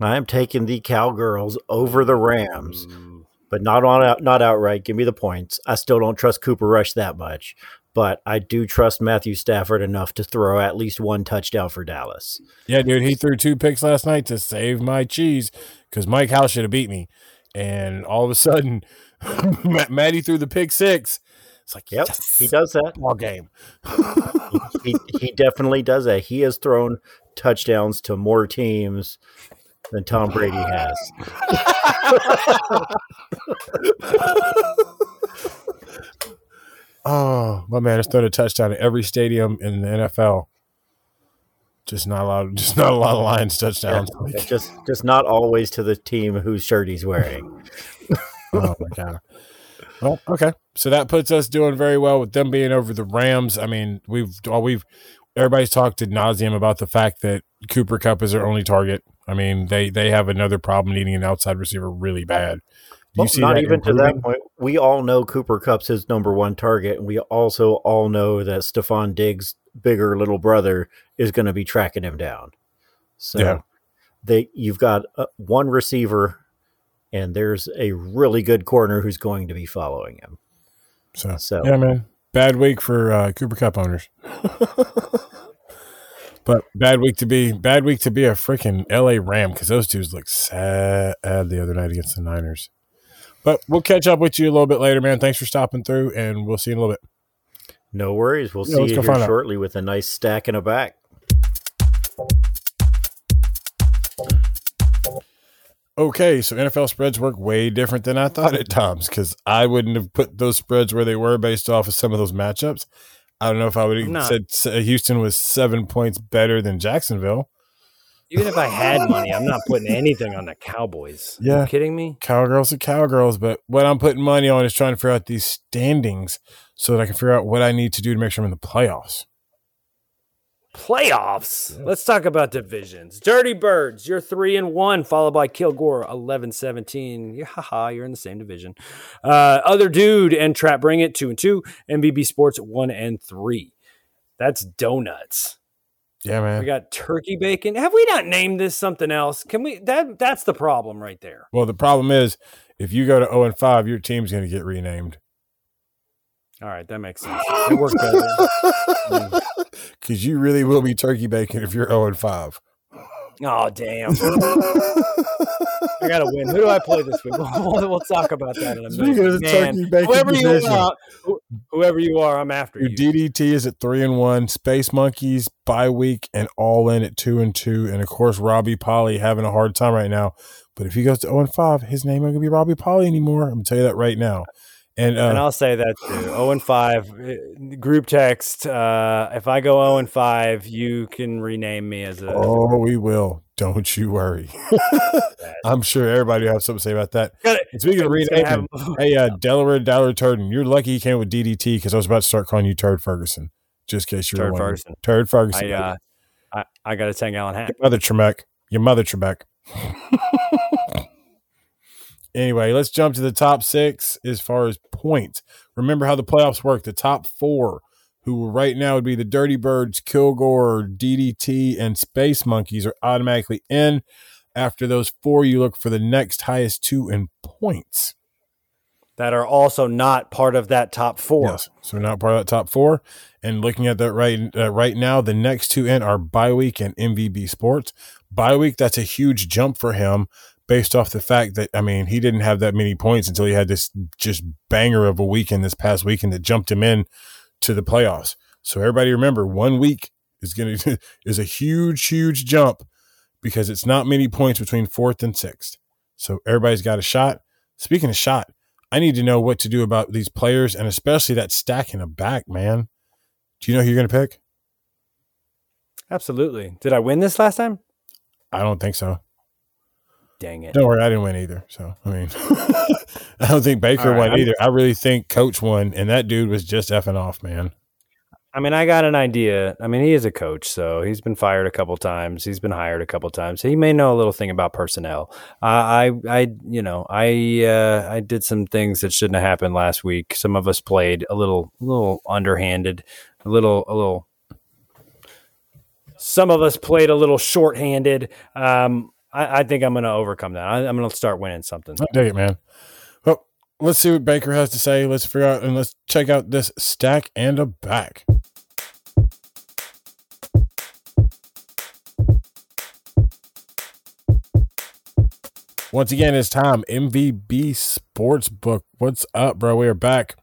I am taking the Cowgirls over the Rams, but not on out, not outright. Give me the points. I still don't trust Cooper Rush that much, but I do trust Matthew Stafford enough to throw at least one touchdown for Dallas. Yeah, dude, he threw two picks last night to save my cheese because Mike House should have beat me. And all of a sudden, Matt- Matty threw the pick six. It's like, Yep, yes, he does that. ball game. He he definitely does that. He has thrown touchdowns to more teams than Tom Brady has. Oh, my man has thrown a touchdown at every stadium in the NFL. Just not a lot. Of, just not a lot of Lions touchdowns. It's just just not always to the team whose shirt he's wearing. oh my god. Well, okay. So that puts us doing very well with them being over the Rams. I mean, we've we've everybody's talked ad nauseum about the fact that Cooper Kupp is their only target. I mean, they they have another problem needing an outside receiver really bad. Well, see not even to that point. We all know Cooper Kupp's his number one target, and we also all know that Stefon Diggs' bigger little brother is going to be tracking him down. So Yeah. they you've got uh, one receiver, and there's a really good corner who's going to be following him. So, So- yeah, man, bad week for uh, Cooper Kupp owners. but bad week to be bad week to be a freaking LA Ram because those dudes look sad the other night against the Niners. But we'll catch up with you a little bit later, man. Thanks for stopping through, and we'll see you in a little bit. No worries. We'll Yeah, see you find out. shortly with a nice stack in a back. Okay, so NFL spreads work way different than I thought at times because I wouldn't have put those spreads where they were based off of some of those matchups. I don't know if I would have said uh, Houston was seven points better than Jacksonville. Even if I had money, I'm not putting anything on the Cowboys. Are Yeah. you kidding me? Cowgirls are cowgirls, but what I'm putting money on is trying to figure out these standings so that I can figure out what I need to do to make sure I'm in the playoffs. Playoffs. Let's talk about divisions. Dirty Birds, you're three and one, followed by Kilgore 11 17. Yeah, haha, you're in the same division. Uh, Other Dude and Trap Bring It, two and two. MVB Sports, one and three. That's donuts. Yeah, man. We got turkey bacon. Have we not named this something else? Can we? That That's the problem right there. Well, the problem is if you go to 0 and 5, your team's going to get renamed All right, that makes sense. It worked better. because you really will be turkey bacon if you're 0 and 5. Oh, damn. I got to win. Who do I play this week? We'll, we'll talk about that in a minute. Speaking of the Man, turkey bacon whoever you are, whoever you are, I'm after Your you. DDT is at 3 and 1, Space Monkeys bye week and all in at 2 and 2, and of course Robbie Polly having a hard time right now. But if he goes to 0 and 5, his name ain't going to be Robbie Polly anymore. I'm going to tell you that right now. And, uh, and I'll say that too. 0 and 5 uh, group text. Uh, if I go 0 and 5, you can rename me as a. Oh, we will. Don't you worry. I'm sure everybody will have something to say about that. Got it. And speaking of renaming, hey, uh, Delaware Dollar Turden, you're lucky you came with DDT because I was about to start calling you Turd Ferguson, just in case you were Turd wondering. Ferguson. Turd Ferguson. I, uh, I, I got a 10 gallon hat. Your mother Trebek. Your mother Trebek. anyway, let's jump to the top six as far as points. Remember how the playoffs work. The top four, who right now would be the Dirty Birds, Kilgore, DDT, and Space Monkeys, are automatically in. After those four, you look for the next highest two in points. That are also not part of that top four. Yes, so not part of that top four. And looking at that right uh, right now, the next two in are bye week and MVB Sports. Bye week, that's a huge jump for him based off the fact that I mean he didn't have that many points until he had this just banger of a weekend this past weekend that jumped him in to the playoffs. So everybody remember, one week is going to is a huge huge jump because it's not many points between fourth and sixth. So everybody's got a shot. Speaking of shot, I need to know what to do about these players and especially that stack in the back, man. Do you know who you're going to pick? Absolutely. Did I win this last time? I don't think so. Dang it. Don't worry, I didn't win either. So, I mean, I don't think Baker All right, won I'm- either. I really think Coach won, and that dude was just effing off, man. I mean, I got an idea. I mean, he is a coach, so he's been fired a couple times. He's been hired a couple times. He may know a little thing about personnel. Uh, I, I, you know, I, uh, I did some things that shouldn't have happened last week. Some of us played a little, a little underhanded, a little, a little. Some of us played a little shorthanded. Um, I, I think I'm going to overcome that. I, I'm going to start winning something. I dig it, man. Well, let's see what Baker has to say. Let's figure out and let's check out this stack and a back. Once again, it's time. MVB Sportsbook. What's up, bro? We are back.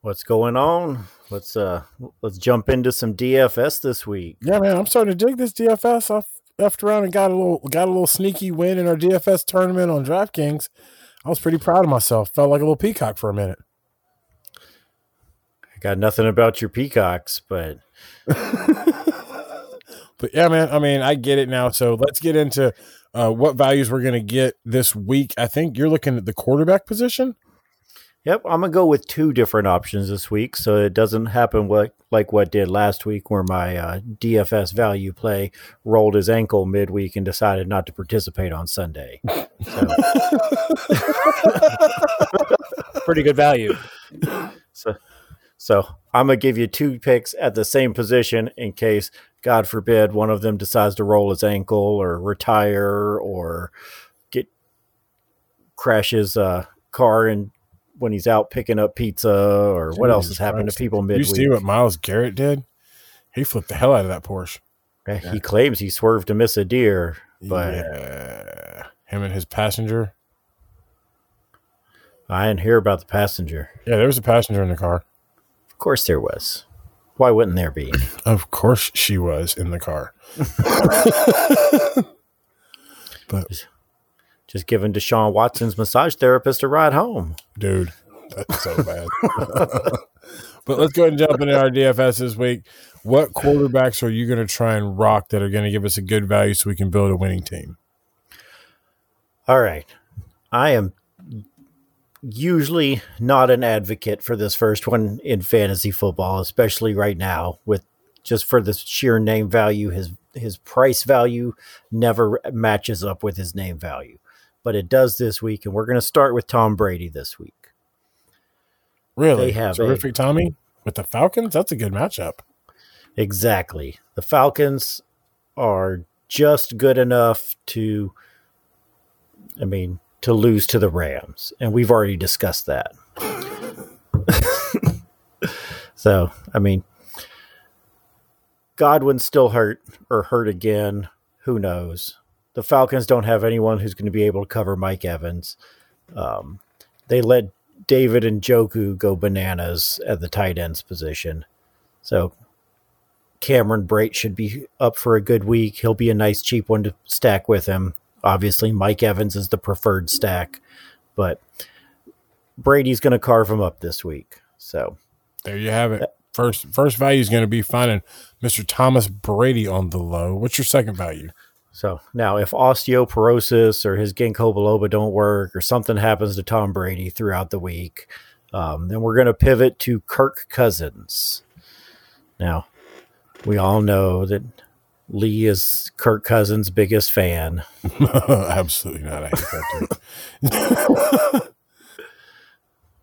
What's going on? Let's uh let's jump into some DFS this week. Yeah, man, I'm starting to dig this DFS. I left around and got a little got a little sneaky win in our DFS tournament on DraftKings. I was pretty proud of myself. Felt like a little peacock for a minute. I got nothing about your peacocks, but But yeah, man, I mean, I get it now. So let's get into uh, what values we're going to get this week. I think you're looking at the quarterback position. Yep, I'm gonna go with two different options this week, so it doesn't happen what like what did last week, where my uh, DFS value play rolled his ankle midweek and decided not to participate on Sunday. So, Pretty good value. so, so I'm gonna give you two picks at the same position in case, God forbid, one of them decides to roll his ankle or retire or get crashes a car and when he's out picking up pizza or what else has happened Christ. to people You see what Myles Garrett did? He flipped the hell out of that Porsche. Yeah, He claims he swerved to miss a deer, but yeah, him and his passenger. I didn't hear about the passenger. Yeah, there was a passenger in the car. Of course there was. Why wouldn't there be? Of course, she was in the car. but Just giving Deshaun Watson's massage therapist a ride home. dude, that's so bad. but let's go ahead and jump into our DFS this week. What quarterbacks are you going to try and rock that are going to give us a good value so we can build a winning team? All right. I am usually not an advocate for this first one in fantasy football, especially right now with just for the sheer name value his his price value never matches up with his name value. But it does this week and we're going to start with Tom Brady this week. Really? They have a- terrific Tommy with the Falcons. That's a good matchup. Exactly. The Falcons are just good enough to, I mean, to lose to the Rams. And we've already discussed that. so, I mean, Godwin's still hurt or hurt again. Who knows? The Falcons don't have anyone who's going to be able to cover Mike Evans. Um, they let David Njoku go bananas at the tight ends position. So Cameron Brate should be up for a good week. He'll be a nice cheap one to stack with him. Obviously, Mike Evans is the preferred stack, but Brady's going to carve him up this week. So There you have it. First, first value is going to be finding Mr. Thomas Brady on the low. What's your second value? So now, if osteoporosis or his ginkgo biloba don't work, or something happens to Tom Brady throughout the week, um, then we're going to pivot to Kirk Cousins. Now, we all know that Lee is Kirk Cousins' biggest fan. Absolutely not. I hate that dude.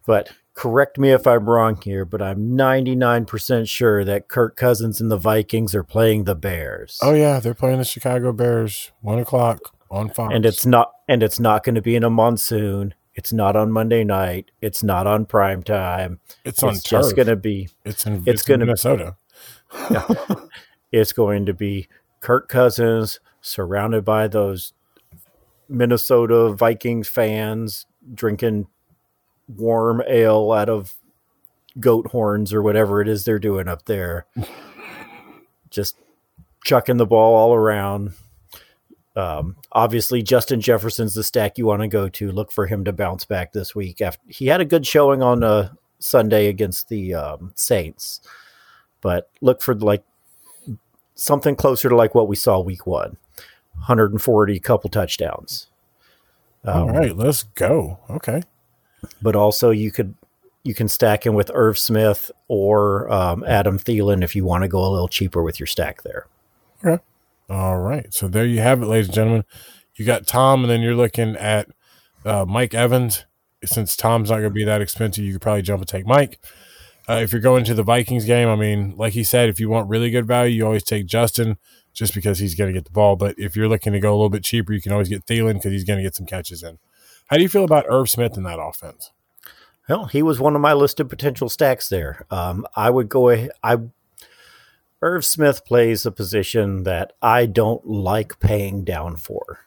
But correct me if I'm wrong here, but I'm 99% sure that Kirk Cousins and the Vikings are playing the Bears. oh yeah, they're playing the Chicago Bears. One o'clock on Fox. and it's not and it's not going to be in a monsoon. It's not on Monday night. It's not on prime time. it's on It's just turf. going to be It's in. it's It's, gonna- Minnesota. it's going to be Kirk Cousins surrounded by those Minnesota Vikings fans drinking warm ale out of goat horns or whatever it is they're doing up there. Just chucking the ball all around. Um, obviously, Justin Jefferson's the stack you want to go to. Look for him to bounce back this week. After he had a good showing on uh, Sunday against the um, Saints, but look for like something closer to like what we saw week one 140 couple touchdowns Um, All right, let's go. Okay. But also you could you can stack him with Irv Smith or um, Adam Thielen if you want to go a little cheaper with your stack there. All right. So there you have it, ladies and gentlemen. You got Tom, and then you're looking at uh, Mike Evans. Since Tom's not going to be that expensive, you could probably jump and take Mike. Uh, if you're going to the Vikings game, I mean, like he said, if you want really good value, you always take Justin just because he's going to get the ball. But if you're looking to go a little bit cheaper, you can always get Thielen because he's going to get some catches in. How do you feel about Irv Smith in that offense? Well, he was one of my listed potential stacks there. Um, I would go ahead. I Irv Smith plays a position that I don't like paying down for,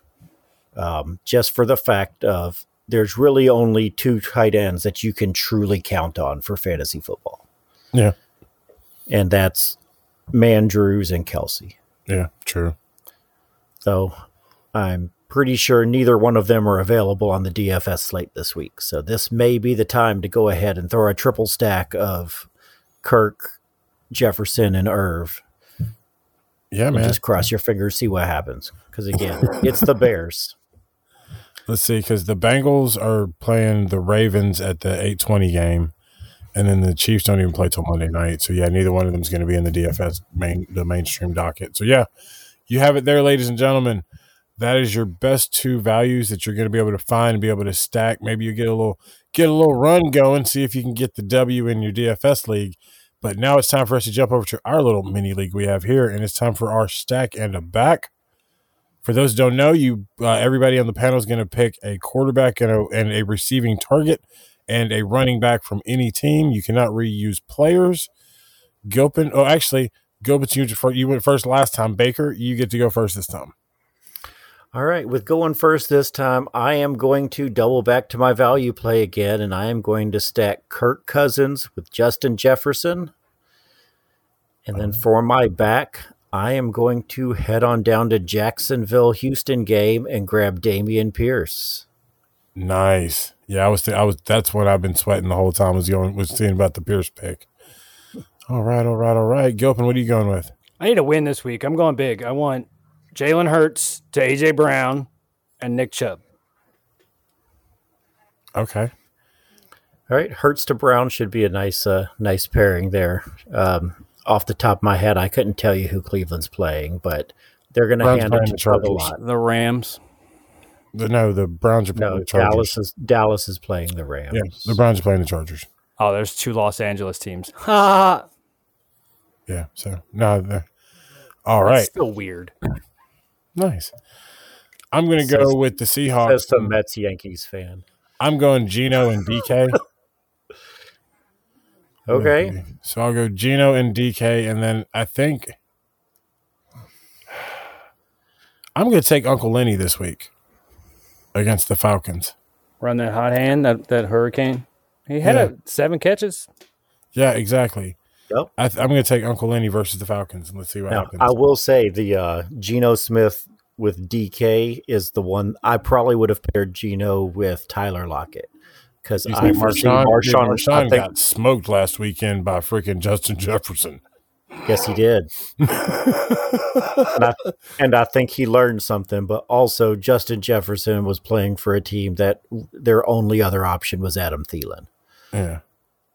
um, just for the fact of there's really only two tight ends that you can truly count on for fantasy football, Yeah. and that's Mandrews and Kelsey. Yeah, true. So I'm pretty sure neither one of them are available on the DFS slate this week. So this may be the time to go ahead and throw a triple stack of Kirk, Jefferson, and Irv. Yeah, man. just cross your fingers, see what happens. Because again, it's the Bears. Let's see, because the Bengals are playing the Ravens at the eight twenty game, and then the Chiefs don't even play till Monday night. So yeah, neither one of them is going to be in the DFS main the mainstream docket. So yeah, you have it there, ladies and gentlemen. That is your best two values that you're going to be able to find and be able to stack. Maybe you get a little get a little run going, see if you can get the W in your DFS league. But now it's time for us to jump over to our little mini league we have here, and it's time for our stack and a back. For those don't know, you uh, everybody on the panel is going to pick a quarterback and a, and a receiving target and a running back from any team. You cannot reuse players. Gilpin, oh, actually, Gilpin, you, you went first last time. Baker, you get to go first this time. All right, with going first this time, I am going to double back to my value play again, and I am going to stack Kirk Cousins with Justin Jefferson. And then for my back, I am going to head on down to Jacksonville Houston game and grab Dameon Pierce. Nice. Yeah, I was. Th- I was. That's what I've been sweating the whole time. Was going. Was seeing about the Pierce pick. All right. All right. All right. Gilpin, what are you going with? I need a win this week. I'm going big. I want Jalen Hurts to AJ Brown and Nick Chubb. Okay. All right, Hurts to Brown should be a nice, uh, nice pairing there. Um, off the top of my head, I couldn't tell you who Cleveland's playing, but they're going to Browns hand it to the Chubb a lot. The Rams. The, no, the Browns are playing No, the Chargers. Dallas is Dallas is playing the Rams. Yeah, the Browns are playing the Chargers. Oh, there's two Los Angeles teams. Ha! Yeah. So no. The, all That's right. still weird. Nice. I'm going to go with the Seahawks. Says the Mets Yankees fan. I'm going Geno and DK. Okay. So I'll go Geno and DK, and then I think I'm going to take Uncle Lenny this week against the Falcons. Run that hot hand, that, that hurricane. He had Yeah. a seven catches. Yeah, exactly. Yep. I th- I'm going to take Uncle Lenny versus the Falcons, and let's see what Now, happens. I will say the uh, Geno Smith with DK is the one I probably would have paired Geno with Tyler Lockett because I Marshawn, Marshawn. Marshawn I think, got smoked last weekend by freaking Justin Jefferson. yes, he did, and, I, and I think he learned something. But also, Justin Jefferson was playing for a team that their only other option was Adam Thielen. Yeah.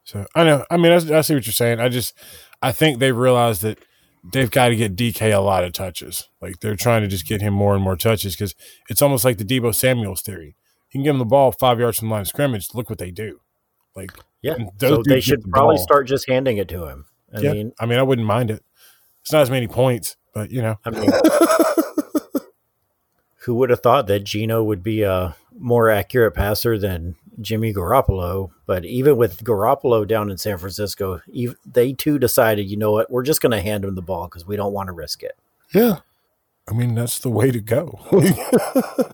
So I know. I mean, I, I see what you're saying. I just, I think they realized that they've got to get DK a lot of touches. Like they're trying to just get him more and more touches because it's almost like the Deebo Samuel's theory. You can give him the ball five yards from the line of scrimmage. Look what they do. Like, Yeah, so they should the probably ball. start just handing it to him. I yeah, mean, I mean, I wouldn't mind it. It's not as many points, but you know, I mean, who would have thought that Geno would be a more accurate passer than Jimmy Garoppolo? But even with Garoppolo down in San Francisco, they too decided, you know what, we're just going to hand him the ball because we don't want to risk it. yeah. I mean, that's the way to go.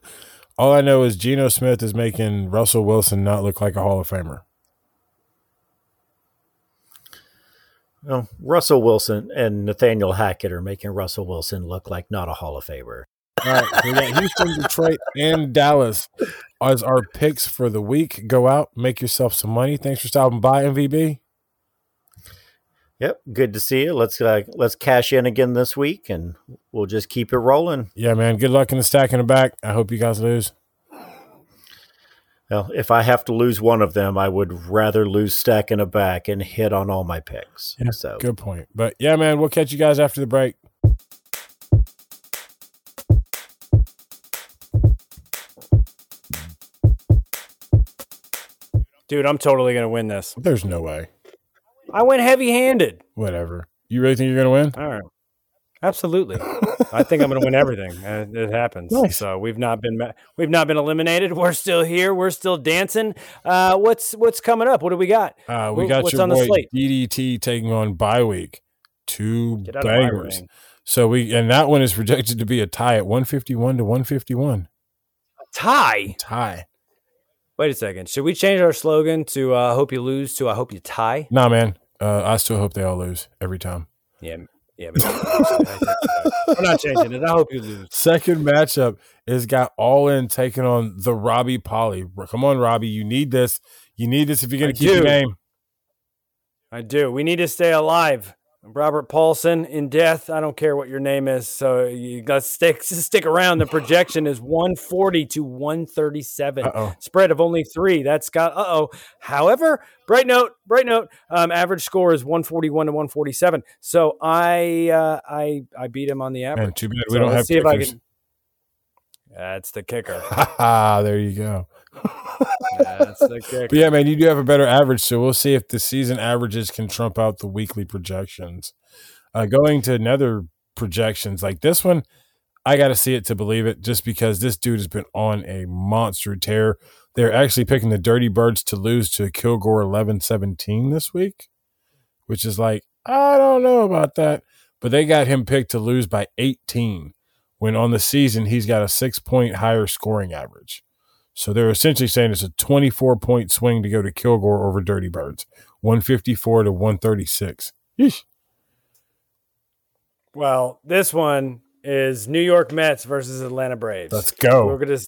All I know is Geno Smith is making Russell Wilson not look like a Hall of Famer. Well, Russell Wilson and Nathaniel Hackett are making Russell Wilson look like not a Hall of Famer. All right, we got Houston, Detroit, and Dallas as our picks for the week. Go out, make yourself some money. Thanks for stopping by, MVB. Yep, good to see you. Let's uh, let's cash in again this week, and we'll just keep it rolling. Yeah, man. Good luck in the stack in the back. I hope you guys lose. Well, if I have to lose one of them, I would rather lose stack in a back and hit on all my picks. Yeah, so Good point. But yeah, man, we'll catch you guys after the break. Dude, I'm totally going to win this. There's no way. I went heavy handed. Whatever. You really think you're gonna win? All right. Absolutely. I think I'm going to win everything. Uh, it happens. Nice. So we've not been we've not been eliminated. We're still here. We're still dancing. Uh, what's what's coming up? What do we got? Uh, we got what's your on the boy slate? DDT taking on bye week. Two Get out of my bangers. So we and that one is projected to be a tie at 151 to 151. A Tie. Tie. Wait a second. Should we change our slogan to uh, "Hope you lose" to "I hope you tie"? Nah, man. Uh, I still hope they all lose every time. Yeah, yeah. I'm not changing it. I hope you lose. Second matchup is got all in taking on the Robbie Polly. Come on, Robbie. You need this. You need this if you're going to keep the do. game. I do. We need to stay alive. Robert Paulson in death. I don't care what your name is, so you got to stick stick around. The projection is 140 to 137. Uh-oh. Spread of only three. That's got uh oh. However, bright note, bright note. Um, average score is 141 to 147. So I uh, I I beat him on the average. Man, too bad we So don't have see if I kickers. can. That's the kicker. Ah, there you go. Kicker. But yeah, man, you do have a better average, so we'll see if the season averages can trump out the weekly projections. Uh, going to another projections like this one, I got to see it to believe it, just because this dude has been on a monster tear. They're actually picking the Dirty Birds to lose to Kilgore 11-17 this week, which is like I don't know about that, but they got him picked to lose by 18 when on the season he's got a six point higher scoring average. So they're essentially saying it's a 24 point swing to go to Kilgore over Dirty Birds, 154 to 136. Yeesh. Well, this one is New York Mets versus Atlanta Braves. Let's go. We're gonna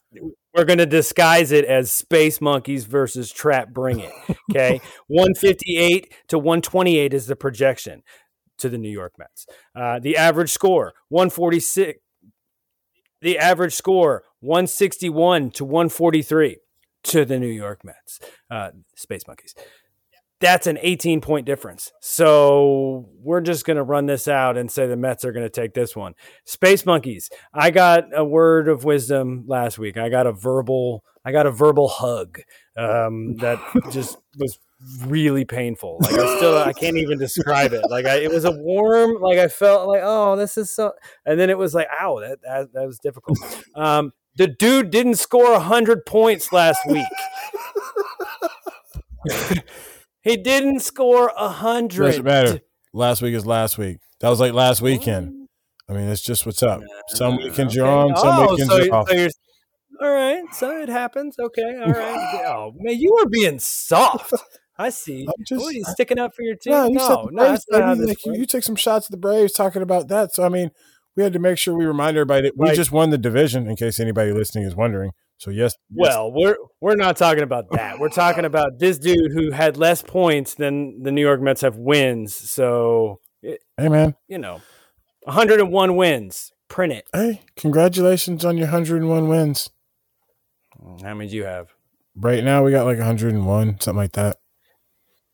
we're gonna disguise it as Space Monkeys versus Trap Bring It. Okay, one fifty eight to one twenty eight is the projection to the New York Mets. Uh, the average score one forty six. The average score one sixty one to one forty three to the New York Mets. Uh, Space Monkeys that's an 18 point difference. So we're just going to run this out and say the Mets are going to take this one. Space Monkeys. I got a word of wisdom last week. I got a verbal, I got a verbal hug um, that just was really painful. Like I still, I can't even describe it. Like I, it was a warm, like I felt like, oh, this is so, and then it was like, ow, that, that, that was difficult. Um, the dude didn't score hundred points last week. He didn't score a hundred. Doesn't matter. Last week is last week. That was like last weekend. I mean, it's just what's up. Some weekends you're on, some Oh, weekends so, you're off. so all right. So it happens. Okay. All right. Oh man, you are being soft. I see. I'm just- you sticking up for your team. No, you no, no, Braves, that's not how baby. this Like, you, took some shots at the Braves talking about that. So I mean, we had to make sure we remind everybody that we Like- just won the division. In case anybody listening is wondering. So yes, yes. Well, we're we're not talking about that. We're talking about this dude who had less points than the New York Mets have wins. So it, hey man, you know, 101 wins. Print it. hey, congratulations on your 101 wins. How many do you have? Right now we got like 101, something like that.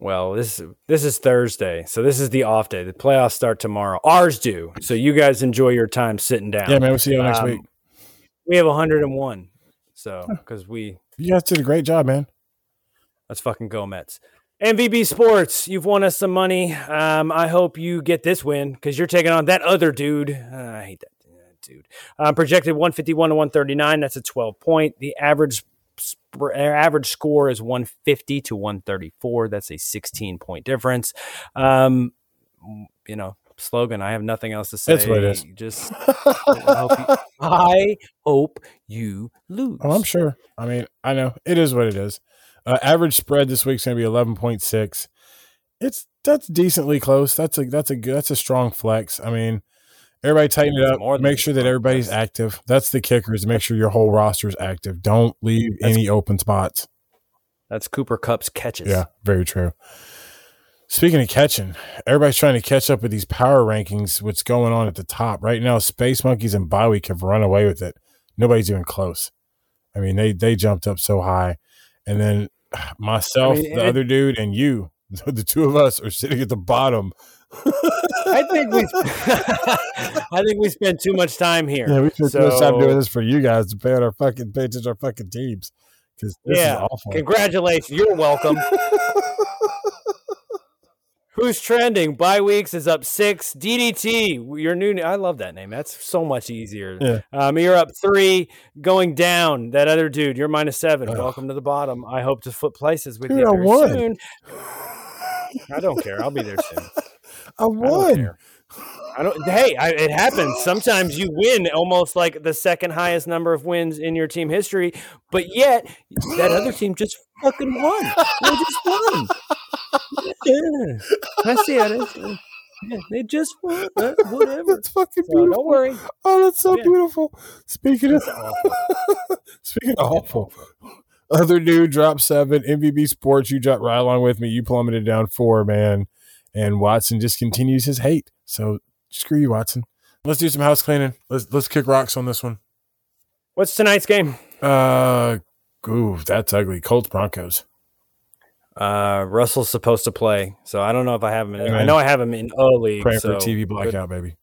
Well, this this is Thursday, so this is the off day. The playoffs start tomorrow. Ours do. So you guys enjoy your time sitting down. Yeah, man. We'll see you next Um, week. We have 101. So because we You guys did a great job, man. let's fucking go Mets. MVB Sports, you've won us some money. Um, I hope you get this win because you're taking on that other dude. Uh, I hate that dude. Um, projected 151 to 139. That's a 12 point. The average sp- average score is 150 to 134. That's a 16 point difference. Um, you know, slogan. I have nothing else to say. That's what it is. Just I hope you, I hope you lose. Oh, I'm sure. I mean, I know it is what it is. Uh, average spread this week's going to be 11.6. It's that's decently close. That's a that's a good that's a strong flex. I mean, everybody tighten it up. Make sure that everybody's active. That's the kicker is make sure your whole roster is active. Don't leave That's- any open spots. That's Cooper Kupp's catches. Yeah, very true. Speaking of catching, everybody's trying to catch up with these power rankings. What's going on at the top right now? Space Monkeys and Bye Week have run away with it. Nobody's even close. I mean, they they jumped up so high, and then myself, I mean, the it- other dude, and you, the two of us, are sitting at the bottom. I think we I think we spend too much time here. Yeah, we spent too much time doing this for you guys to pay on our fucking to our fucking teams because this yeah. is awful. Congratulations. You're welcome. Who's trending? Bye weeks is up six. DDT, your new. I love that name. That's so much easier. Yeah. Um, you're up three, going down. That other dude, you're minus seven. Welcome to the bottom. I hope to flip places with Dude, you I very won. soon. I don't care. I'll be there soon. I I don't won. care. I don't. Hey, I, it happens. Sometimes you win almost like the second highest number of wins in your team history, but yet that other team just fucking won. They just won. Yeah. I see how it is. Yeah, they just won. Uh, whatever. That's fucking So beautiful. don't worry. Oh, that's so Yeah. beautiful. Speaking of speaking of awful, other dude dropped seven. MVB Sports, you dropped right along with me. You plummeted down four, man. And Watson just continues his hate. So screw you, Watson. Let's do some house cleaning. Let's let's kick rocks on this one. What's tonight's game? Uh, ooh, that's ugly. Colts Broncos. Uh, Russell's supposed to play, so I don't know if I have him. In, I know I have him in O League. Praying so for TV blackout, baby.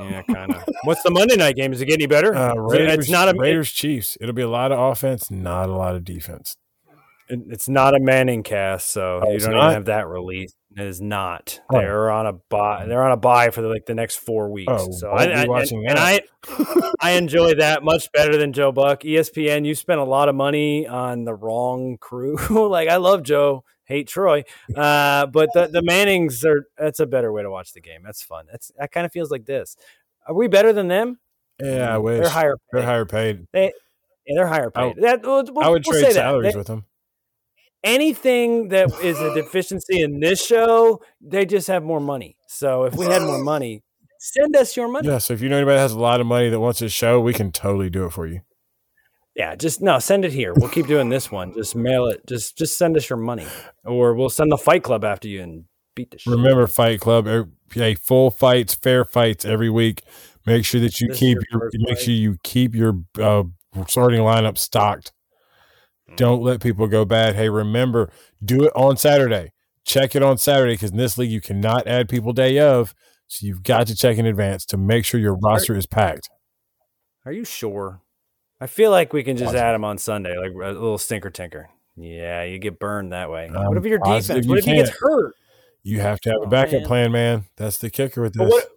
Yeah, kind of. What's the Monday night game? Is it getting any better? Uh, Is it- Raiders, it's not a. Raiders Chiefs. It'll be a lot of offense, not a lot of defense. it- it's not a Manning cast, so Oh, you don't not? even have that release. It is not. Oh. They're on a bye. They're on a bye for the, like the next four weeks. Oh, so I, I- and-. I I enjoy that much better than Joe Buck. ESPN, you spent a lot of money on the wrong crew. like I love Joe, hate Troy, uh, but the the Mannings are. That's a better way to watch the game. That's fun. That's that kind of feels like this. Are we better than them? Yeah, I wish They're higher. They're paid. higher paid. They, yeah, they're higher I- paid. that, we'll, I would we'll trade salaries They- with them. Anything that is a deficiency in this show, they just have more money. So if we had more money, send us your money. Yeah, so if you know anybody that has a lot of money that wants a show, we can totally do it for you. Yeah, just no, send it here. We'll keep doing this one. Just mail it. Just just send us your money, or we'll send the Fight Club after you and beat the shit. Remember, Fight Club, er, hey, full fights, fair fights every week. Make sure that you This keep your your, make sure you keep your uh, starting lineup stocked. Don't let people go bad. Hey, remember, do it on Saturday. Check it on Saturday because in this league you cannot add people day of, so you've got to check in advance to make sure your roster is packed. Are you sure? I feel like we can just add them on Sunday, like a little stinker tinker. Yeah, you get burned that way. What if your defense? What if he gets hurt? You have to have Oh, a backup man. plan, man. That's the kicker with But this. what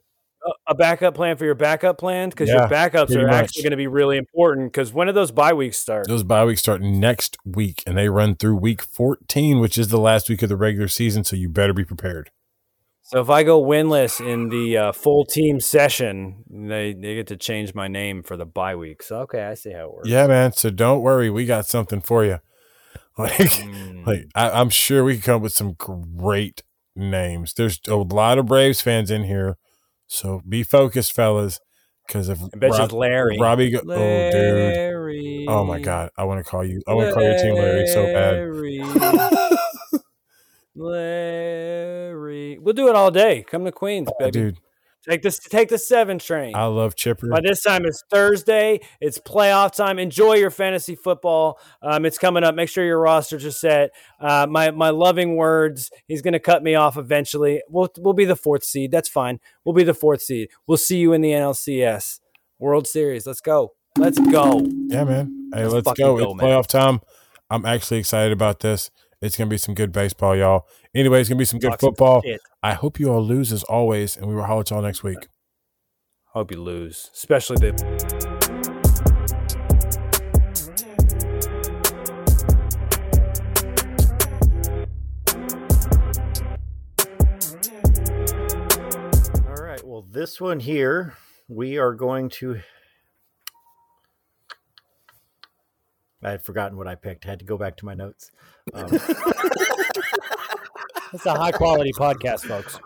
a- backup plan for your backup plan because your backups are much. actually going to be really important. Because when do those bye weeks start? Those bye weeks start next week, and they run through week 14, which is the last week of the regular season. So you better be prepared. So if I go winless in the uh, full team session, they they get to change my name for the bye week. So okay, I see how it works. Yeah, man. So don't worry, we got something for you. Like, Mm. like I, I'm sure we can come up with some great names. There's a lot of Braves fans in here, so be focused, fellas. Because if I bet Rob- Larry. Robbie, go, oh dude, oh my god, I want to call you. I want to call your team Larry so bad. Larry. Larry. We'll do it all day. Come to Queens, oh, baby. Dude, Take this. Take the seven train. I love Chipper. By this time, it's Thursday. It's playoff time. Enjoy your fantasy football. Um, it's coming up. Make sure your rosters are set. Uh, my my loving words. He's going to cut me off eventually. We'll we'll be the fourth seed. That's fine. We'll be the fourth seed. We'll see you in the NLCS World Series. Let's go. Let's go. Yeah, man. Hey, Let's let's, go. go, It's man. playoff time. I'm actually excited about this. It's gonna be some good baseball, y'all. Anyway, it's gonna be some good Talk some football. shit. I hope you all lose as always, and we will holler at y'all next week. Hope you lose, especially the. All right. Well, this one here, we are going to. I had forgotten what I picked. I Had to go back to my notes. Um, It's a high quality podcast, folks.